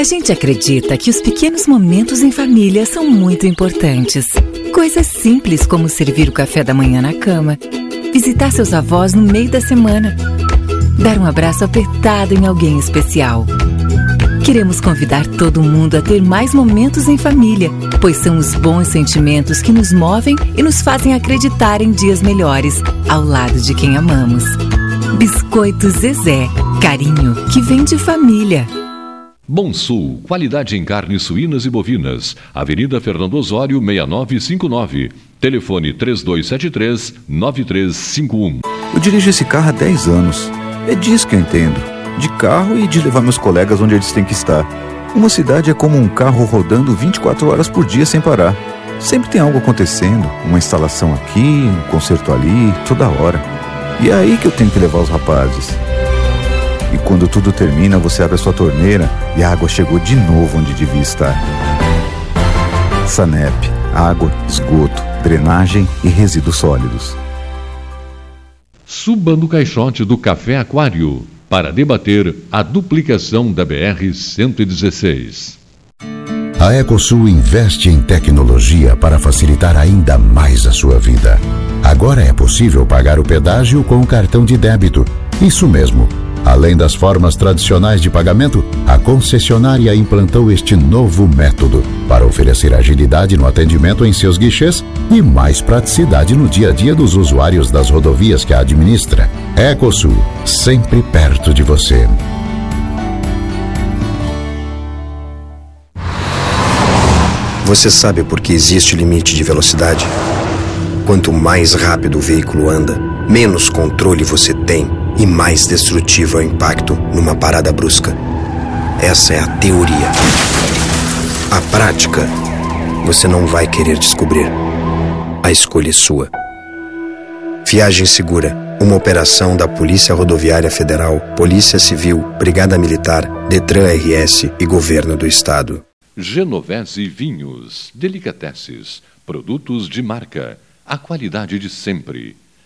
A gente acredita que os pequenos momentos em família são muito importantes. Coisas simples como servir o café da manhã na cama, visitar seus avós no meio da semana, dar um abraço apertado em alguém especial. Queremos convidar todo mundo a ter mais momentos em família, pois são os bons sentimentos que nos movem e nos fazem acreditar em dias melhores, ao lado de quem amamos. Biscoito Zezé, carinho que vem de família. Bom Sul, qualidade em carnes suínas e bovinas. Avenida Fernando Osório, 6959. Telefone 3273-9351. Eu dirijo esse carro há 10 anos. É disso que eu entendo. De carro e de levar meus colegas onde eles têm que estar. Uma cidade é como um carro rodando 24 horas por dia sem parar. Sempre tem algo acontecendo. Uma instalação aqui, um concerto ali, toda hora. E é aí que eu tenho que levar os rapazes. E quando tudo termina, você abre a sua torneira e a água chegou de novo onde devia estar. Sanep, água, esgoto, drenagem e resíduos sólidos. Suba no caixote do Café Aquário para debater a duplicação da BR-116. A Ecosul investe em tecnologia para facilitar ainda mais a sua vida. Agora é possível pagar o pedágio com o cartão de débito. Isso mesmo. Além das formas tradicionais de pagamento, a concessionária implantou este novo método para oferecer agilidade no atendimento em seus guichês e mais praticidade no dia a dia dos usuários das rodovias que a administra. Ecosul, sempre perto de você. Você sabe por que existe limite de velocidade? Quanto mais rápido o veículo anda, menos controle você tem e mais destrutivo é o impacto numa parada brusca. Essa é a teoria. A prática, você não vai querer descobrir. A escolha é sua. Viagem Segura, uma operação da Polícia Rodoviária Federal, Polícia Civil, Brigada Militar, Detran RS e Governo do Estado. Genovese Vinhos, Delicateces, produtos de marca, a qualidade de sempre.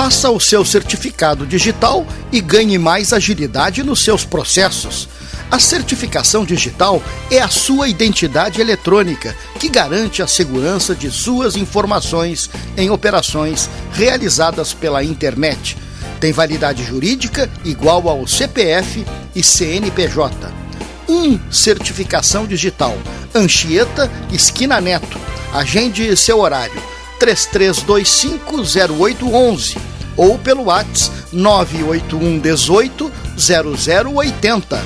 Faça o seu certificado digital e ganhe mais agilidade nos seus processos. A certificação digital é a sua identidade eletrônica que garante a segurança de suas informações em operações realizadas pela internet. Tem validade jurídica igual ao CPF e CNPJ. 1. Um, certificação digital. Anchieta, esquina Neto. Agende seu horário 33250811 ou pelo WhatsApp 981 18 0080.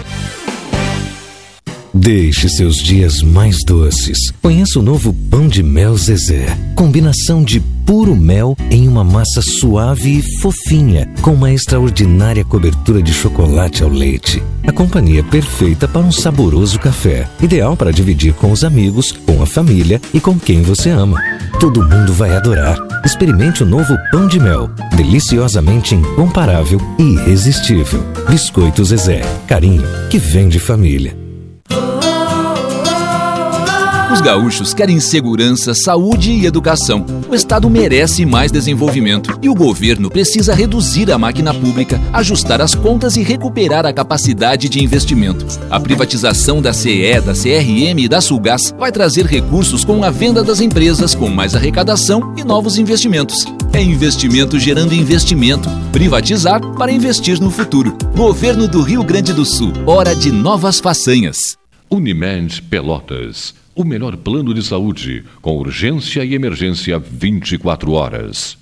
Deixe seus dias mais doces. Conheça o novo pão de mel Zezé. Combinação de puro mel em uma massa suave e fofinha, com uma extraordinária cobertura de chocolate ao leite. A companhia perfeita para um saboroso café. Ideal para dividir com os amigos, com a família e com quem você ama. Todo mundo vai adorar. Experimente o novo pão de mel. Deliciosamente incomparável e irresistível. Biscoito Zezé. Carinho que vem de família. Os gaúchos querem segurança, saúde e educação. O Estado merece mais desenvolvimento e o governo precisa reduzir a máquina pública, ajustar as contas e recuperar a capacidade de investimento. A privatização da CE, da CRM e da Sulgás vai trazer recursos com a venda das empresas, com mais arrecadação e novos investimentos. É investimento gerando investimento. Privatizar para investir no futuro. Governo do Rio Grande do Sul. Hora de novas façanhas. Unimed Pelotas. O melhor plano de saúde, com urgência e emergência 24 horas.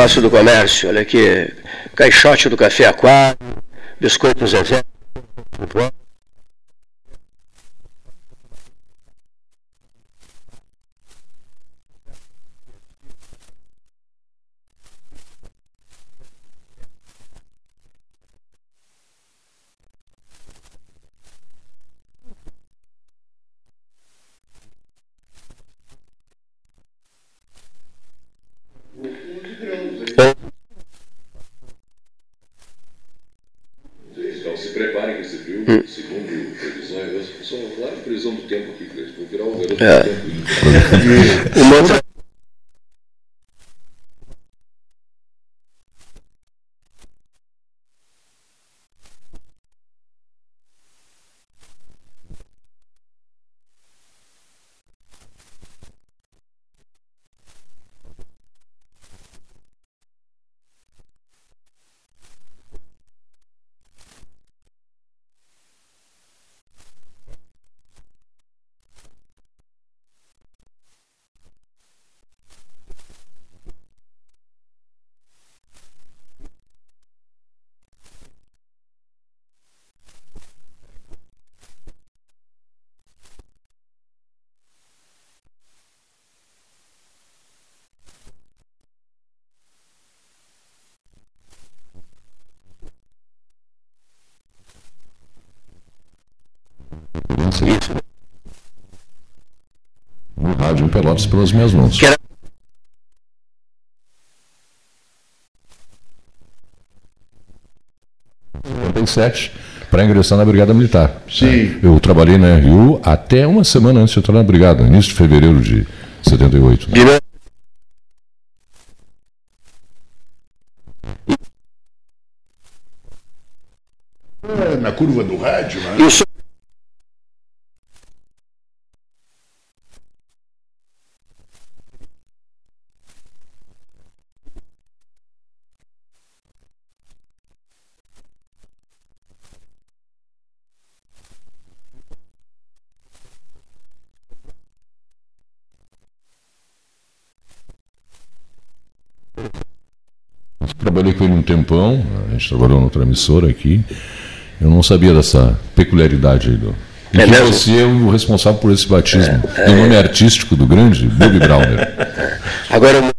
Palácio do Comércio, olha aqui, caixote do Café Aquário, biscoito Zezé. Então se preparem que esse frio, segundo previsões, eu só falar de previsão do tempo aqui, Cleiton, vou virar o garoto É. do tempo. Uma outra Isso. No rádio em Pelotas pelas minhas mãos. sete para ingressar na Brigada Militar. Sim. Eu trabalhei na RU até uma semana antes de entrar na Brigada, início de fevereiro de 78. É, Na curva do rádio, né? Isso. Trabalhei com ele um tempão, a gente trabalhou noutra emissora aqui. Eu não sabia dessa peculiaridade aí do. E É que você é o responsável por esse batismo. É, do é. nome artístico do grande Bob Browner. Agora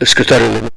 Est-ce que tu as le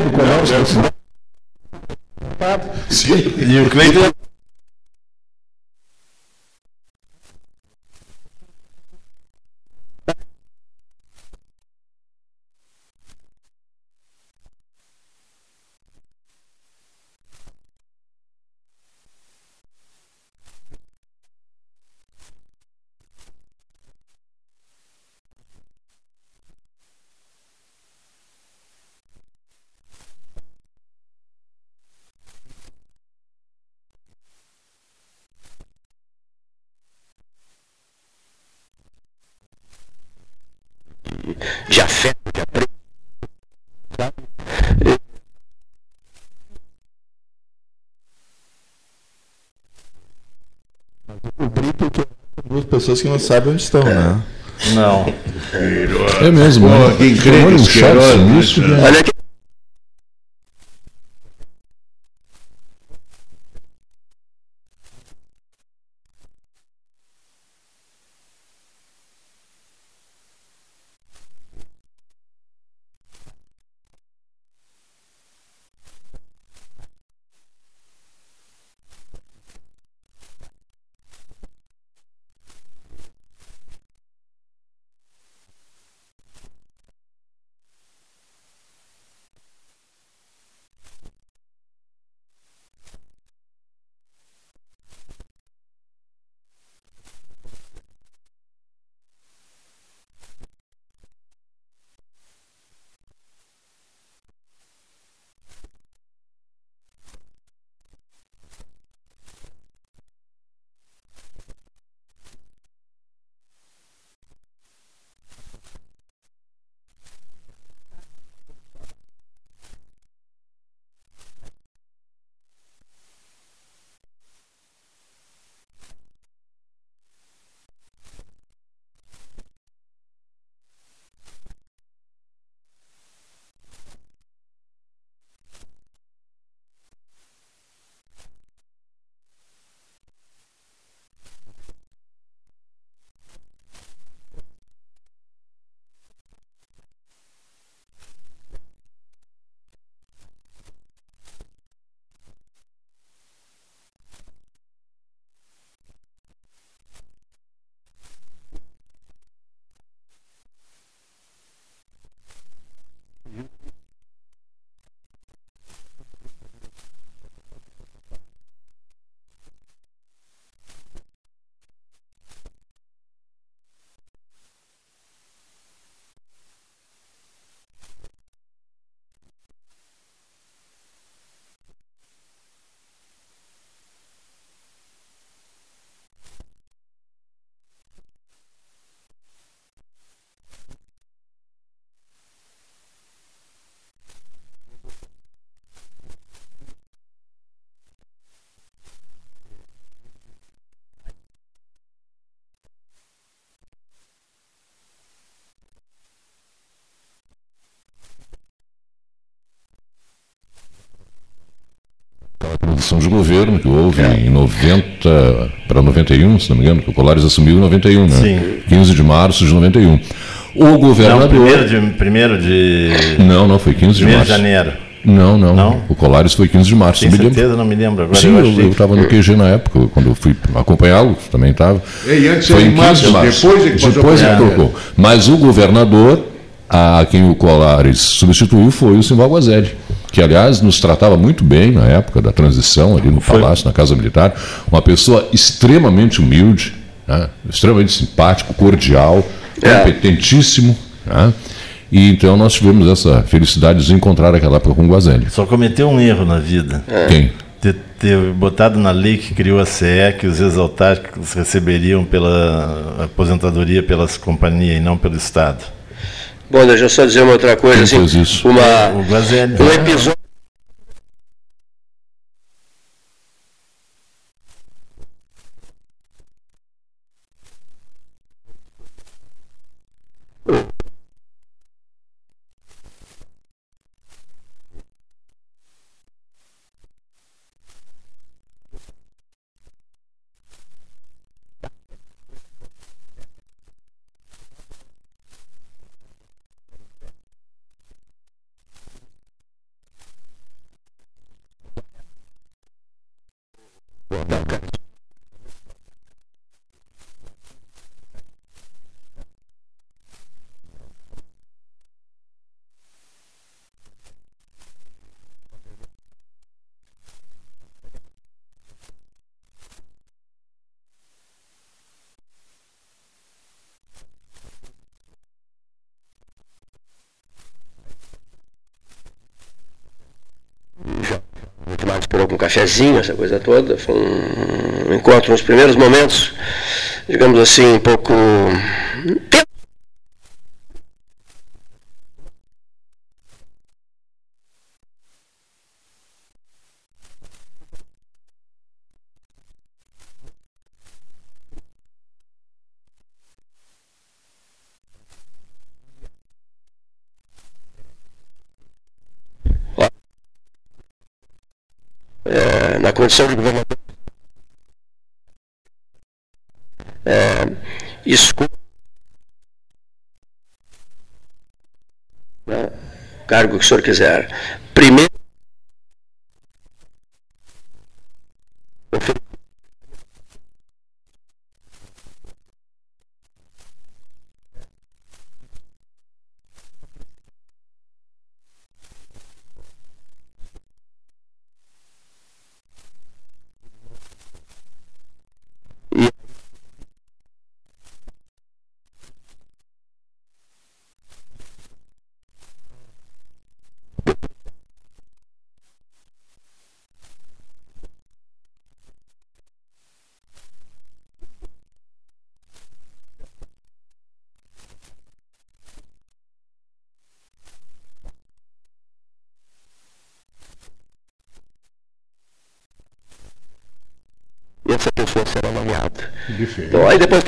do comércio. E o Cleiton. de afeto, de apreço. sabe? porque pessoas que não sabem onde estão, né? Não. É mesmo, Pô, né? quem crê né? né? Olha aqui. Transição de governo que houve em 90 para 91, se não me engano, que o Colares assumiu em 91, né? Sim. 15 de março de 91. O governador. Não, primeiro de, primeiro de. Não, não, foi 15 de março. de janeiro. Não, não, Não? O Colares foi 15 de março. Eu me lembro. certeza? Não me lembro agora. Sim, eu estava no QG na época, quando eu fui acompanhá-lo, também estava. E antes Foi em em 15 março, de março. depois é que Depois ele janeiro. trocou. Mas o governador, a quem o Colares substituiu, foi o Simval Guazelli, que, aliás, nos tratava muito bem na época da transição, ali no Palácio, na Casa Militar. Uma pessoa extremamente humilde, né? extremamente simpático, cordial, É. competentíssimo. né? E então nós tivemos essa felicidade de encontrar aquela época com o Guazelli. Só cometeu um erro na vida. Quem? Ter, ter botado na lei que criou a CE que os exaltados receberiam pela aposentadoria pelas companhias e não pelo Estado. Bom, deixa eu só dizer uma outra coisa. Quem Assim? Uma, Guazelli. um episódio. A gente mais esperou com um cafezinho, essa coisa toda. Foi um encontro nos primeiros momentos, digamos assim, um pouco. Condição de governador, é, escolha né, cargo que o senhor quiser. Primeiro, e essa pessoa será nomeada. Diferente. Então, aí depois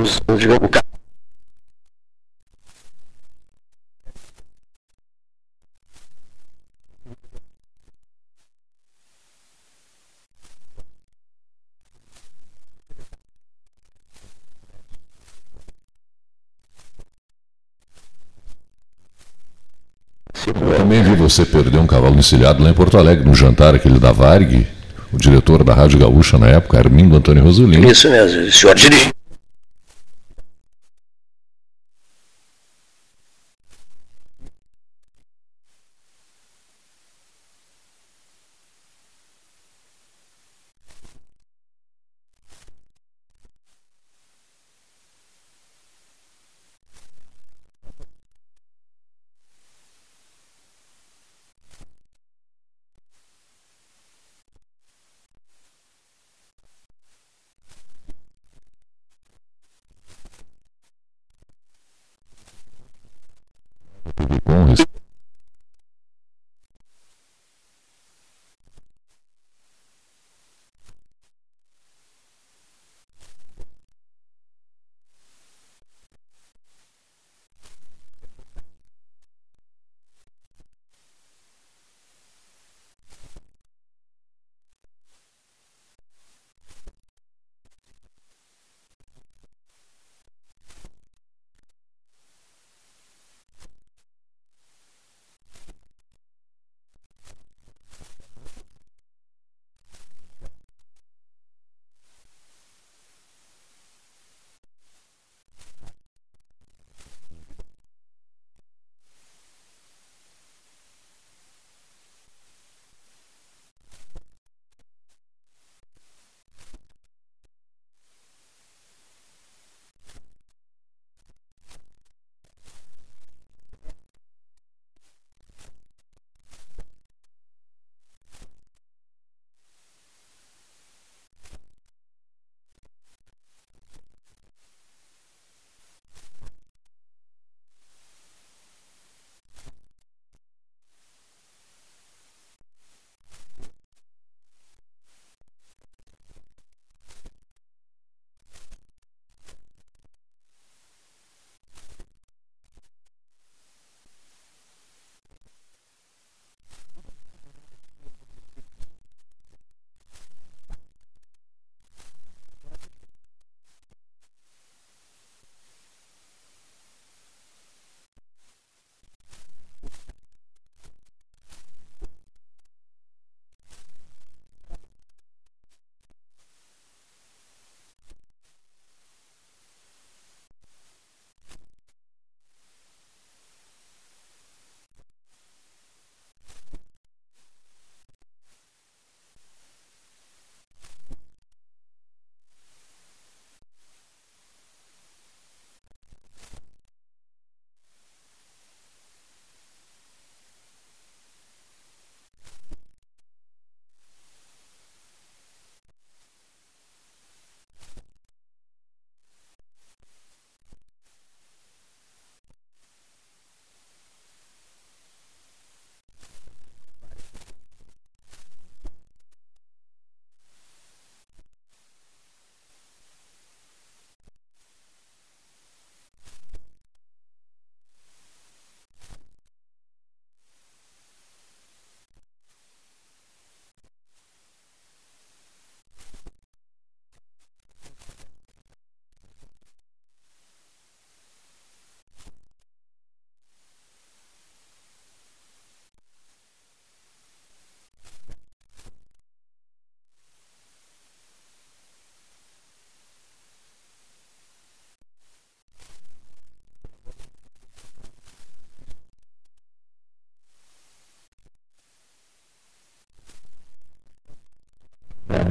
os, os, o Eu também vi você perder um cavalo encilhado lá em Porto Alegre, no jantar aquele da Varg, o diretor da Rádio Gaúcha na época, Armindo Antônio Rosolino. Isso mesmo, o senhor dirigiu.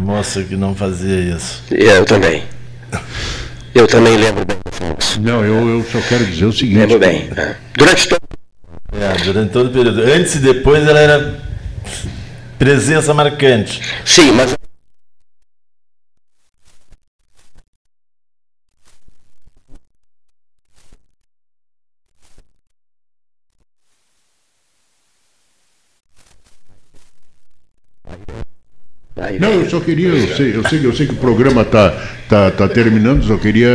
Moça que não fazia isso. Eu também. Eu também lembro bem do Fux. Não, eu, eu só quero dizer o seguinte. Lembro bem. é. Durante todo É, durante todo o período. Antes e depois ela era presença marcante. Sim, mas Não, eu só queria, eu sei, eu sei, que- eu sei que o programa está tá, tá terminando, só queria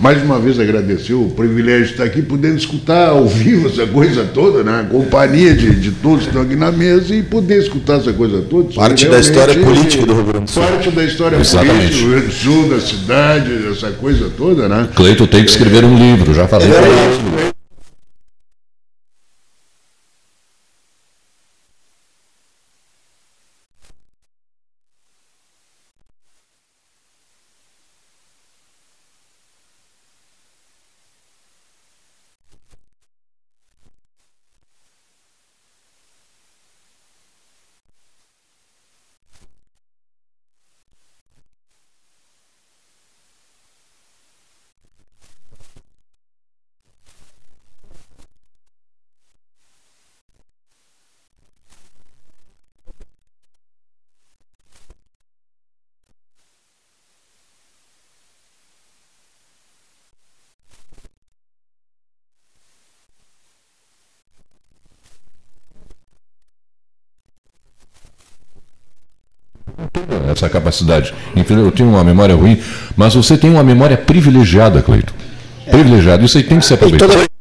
mais uma vez agradecer o privilégio de estar aqui, podendo escutar ao vivo essa coisa toda, né? A companhia de, de todos que estão aqui na mesa e poder escutar essa coisa toda. Parte da história política do Rio Grande do Sul. Parte da história Exatamente. política do Rio Grande do Sul, da cidade, essa coisa toda, né? Cleiton tem que escrever um livro, já falei pra ele. Essa capacidade. Eu tenho uma memória ruim, mas você tem uma memória privilegiada, Cleito. Privilegiada. Isso aí tem que ser aproveitado.